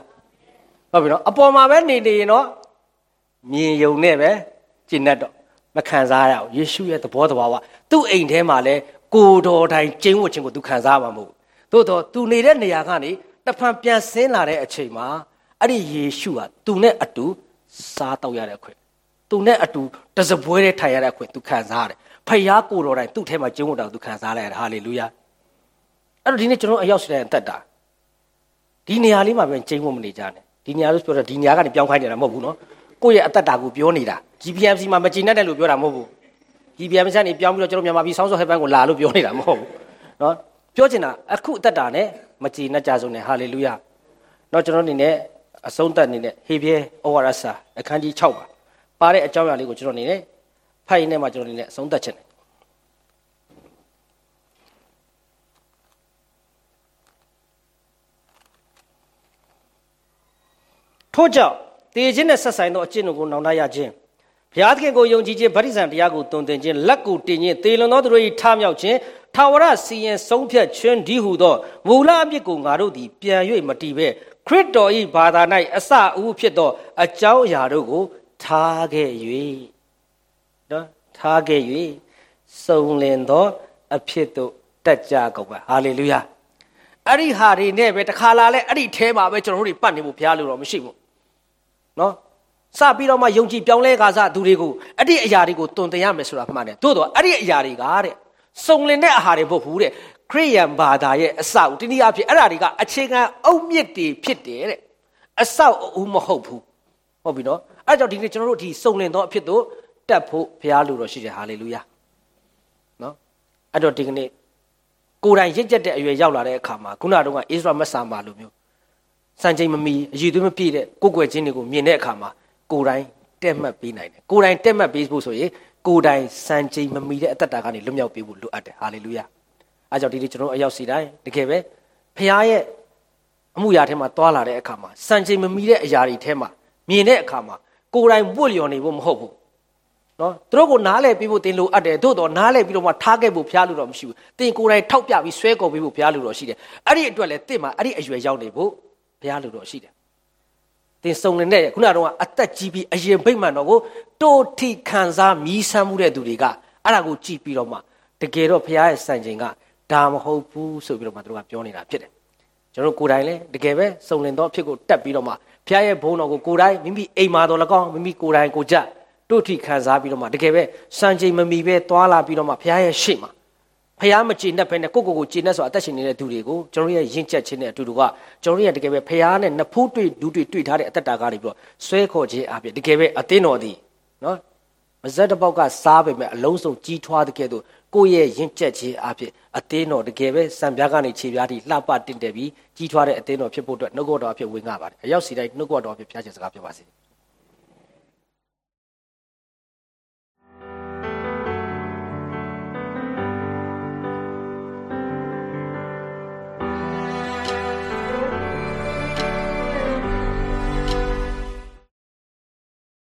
ဟုတ်ပြီနော်အပေါ်မှာပဲနေနေရင်တော့မြင်ယုံနဲ့ပဲကျင့်တတ်တော့မခံစားရအောင်ယေရှုရဲ့သဘောတဘာဝသူ့အိမ်ထဲမှာလဲကိုတော်တိုင်ကျင်းဝတ်ခြင်းကို तू ခံစားမှာမဟုတ်ဘူးသို့တော့ तू နေတဲ့နေရာကနေတဖန်ပြန်ဆင်းလာတဲ့အချိန်မှာအဲ့ဒီယေရှုဟာ तू နဲ့အတူစားတော့ရတဲ့အခွင့် သူနဲ့အတူတစပွဲနဲ့ထိုင်ရတဲ့အခွင့်သူခံစားရတယ်ဖယားကိုတော်တိုင်သူ့ထဲမှာကျင်းဝတ်တာသူခံစားလိုက်ရတယ်ဟာလေလုယာအဲ့တော့ဒီနေ့ကျွန်တော်အရောက်ရှိတဲ့အသက်တာဒီနေရာလေးမှာပဲကျင်းဝတ်မနေကြနဲ့ဒီနေရာလို့ပြောတော့ဒီနေရာကနေပြောင်းခိုင်းနေတာမဟုတ်ဘူးနော်ကိုယ့်ရဲ့အသက်တာကိုပြောနေတာ GPMC မှာမကျင်းတတ်တယ်လို့ပြောတာမဟုတ်ဘူး GPMC ကနေပြောင်းပြီးတော့ကျွန်တော်မြန်မာပြည်ဆောင်းစောဟက်ပန်ကိုလာလို့ပြောနေတာမဟုတ်ဘူးနော်ပြောချင်တာအခုအသက်တာနဲ့မကျင်းတတ်ကြဆုံးနဲ့ဟာလေလုယာတော့ကျွန်တော်အနေနဲ့အဆုံးသတ်အနေနဲ့ဟေဘရဲဩဝါဒစာအခန်းကြီး6ပါ ပါတဲ့အကြောင်းအရာလေးကိုကျွန်တော်အနေနဲ့ဖိုင်နဲ့မှကျွန်တော်အနေနဲ့အဆုံးသတ်ချင်တယ်ထို့ကြောင့်တည်ခြင်းနဲ့ဆက်ဆိုင်သောအကျင့်တို့ကိုနောင်တရခြင်းဘုရားသခင်ကိုယုံကြည်ခြင်းဗတ္တိဇံတရားကိုတုံသင်ခြင်းလက်ကိုတင်ခြင်းသေလွန်သောသူတို့၏ထမြောက်ခြင်းထာဝရစီရင်ဆုံးဖြတ်ခြင်းဒီဟုသောမူလအပြစ်ကိုငါတို့သည်ပြန်၍မတည်ပဲခရစ်တော်၏ဘာသာ၌အစအဦးဖြစ်သောအကြောင်းအရာတို့ကို ထားခဲ့၍နော်ထားခဲ့၍စုံလင်သော အဖြစ်တို့တက်ကြကုန်ပါဟာလေလုယာအဲ့ဒီဟာတွေနဲ့ပဲတခါလာလဲအဲ့ဒီထဲမှာပဲကျွန်တော်တို့တွေပတ်နေဖို့ဘုရားလိုတော့မရှိဘူးနော်စပြီးတော့မှယုံကြည်ပြောင်းလဲကားစားသူတွေကိုအဲ့ဒီအရာတွေကိုတုံတင်ရမယ်ဆိုတာမှန်တယ်သို့တော့အဲ့ဒီအရာတွေကတဲ့စုံလင်တဲ့အာဟာတွေမဟုတ်ဘူးတဲ့ခရိယန်ဘာသာရဲ့အစအတနည်းအားဖြင့်အဲ့ဒါတွေကအခြေခံအုတ်မြစ်တွေဖြစ်တယ်တဲ့အဆောက်အဦမဟုတ်ဘူးဟုတ်ပြီနော် အဲ့ကြောင့်ဒီနေ့ကျွန်တော်တို့ဒီစုံလင်သောအဖြစ်တို့တက်ဖို့ဘုရားလူတော်ရှိတယ်ဟာလေလုယာနော်အဲ့တော့ဒီကနေ့ကိုယ်တိုင်ရင့်ကျက်တဲ့အရွယ်ရောက်လာတဲ့အခါမှာခုနတုန်းကအိစရာမက်ဆာမာလိုမျိုးစံချိန်မမီအည်သွေးမပြည့်တဲ့ကိုယ်ွယ်ချင်းတွေကိုမြင်တဲ့အခါမှာကိုယ်တိုင်တက်မှတ်ပေးနိုင်တယ်ကိုယ်တိုင်တက်မှတ်ပေးဖို့ဆိုရင်ကိုယ်တိုင်စံချိန်မမီတဲ့အသက်တာကနေလွတ်မြောက်ပေးဖို့လိုအပ်တယ်ဟာလေလုယာအဲကြောင့်ဒီနေ့ကျွန်တော်အရောက်စီတိုင်းတကယ်ပဲဖခင်ရဲ့အမှုရာထဲမှာတွာလာတဲ့အခါမှာစံချိန်မမီတဲ့အရာတွေထဲမှာမြင်တဲ့အခါမှာ ကိုယ်တိုင်ပွတ်လျော်နေဖို့မဟုတ်ဘူးနော်သူတို့ကိုနားလဲပြီးဖို့တင်လို့အပ်တယ်သို့တော့နားလဲပြီးတော့မှထားခဲ့ဖို့ဖျားလို့တော့မရှိဘူးတင်ကိုယ်တိုင်ထောက်ပြပြီးဆွဲကော်ပြီးဖို့ဖျားလို့တော့ရှိတယ်အဲ့ဒီအတွက်လဲတင်မှာအဲ့ဒီအရွယ်ရောက်နေဖို့ဖျားလို့တော့ရှိတယ်တင်စုံနေတဲ့ခုနကတော့အသက်ကြီးပြီးအရင်ဗိမ္မာန်တော်ကိုတိုးထိခံစားမြည်ဆမ်းမှုတဲ့သူတွေကအဲ့ဒါကိုကြည်ပြီးတော့မှတကယ်တော့ဖျားရဲ့စံချိန်ကဒါမဟုတ်ဘူးဆိုပြီးတော့မှသူတို့ကပြောနေတာဖြစ်တယ်ကျွန်တော်ကိုယ်တိုင်လည်းတကယ်ပဲစုံလင်သောအဖြစ်ကိုတက်ပြီးတော့မှ ဖခင်ရဲ့ဘုန်းတော်ကိုကိုယ်တိုင်မိမိအိမ်မှာတော်၎င်းမိမိကိုယ်တိုင်ကိုကြတို့ထိခံစားပြီးတော့မှတကယ်ပဲစံချိန်မမီပဲသွားလာပြီးတော့မှဖခင်ရဲ့ရှေ့မှာဖះမကြည်နဲ့ဖဲနဲ့ကိုကိုကိုကြည်နဲ့ဆိုအသက်ရှင်နေတဲ့သူတွေကိုကျွန်တော်ရဲ့ရင့်ကျက်ခြင်းနဲ့အတူတူကကျွန်တော်ရဲ့တကယ်ပဲဖះနဲ့နဖူးတွေ့ဒူးတွေ့တွေ့ထားတဲ့အသက်တာကနေပြီးတော့ဆွဲခေါ်ခြင်းအပြင်တကယ်ပဲအသင်းတော်သည်နော်မဇက်တစ်ပေါက်ကစားပေမဲ့အလုံးစုံကြီးထွားတဲ့ကဲ့သို့ ကိုယ့်ရဲ့ရင့်ကျက်ခြင်းအပြင်အသင်းတော်တကယ်ပဲစံပြားကနေခြေပြားထိလှပတင့်တယ်ပြီးကြီးထွားတဲ့အသင်းတော်ဖြစ်ဖို့အတွက်နှုတ်ကတော်အဖြစ်ဝင်ငါပါတယ်အရောက်စီတိုင်းနှုတ်ကတော်အဖြစ်ဖျားခြင်းစကားပြောပါစေ။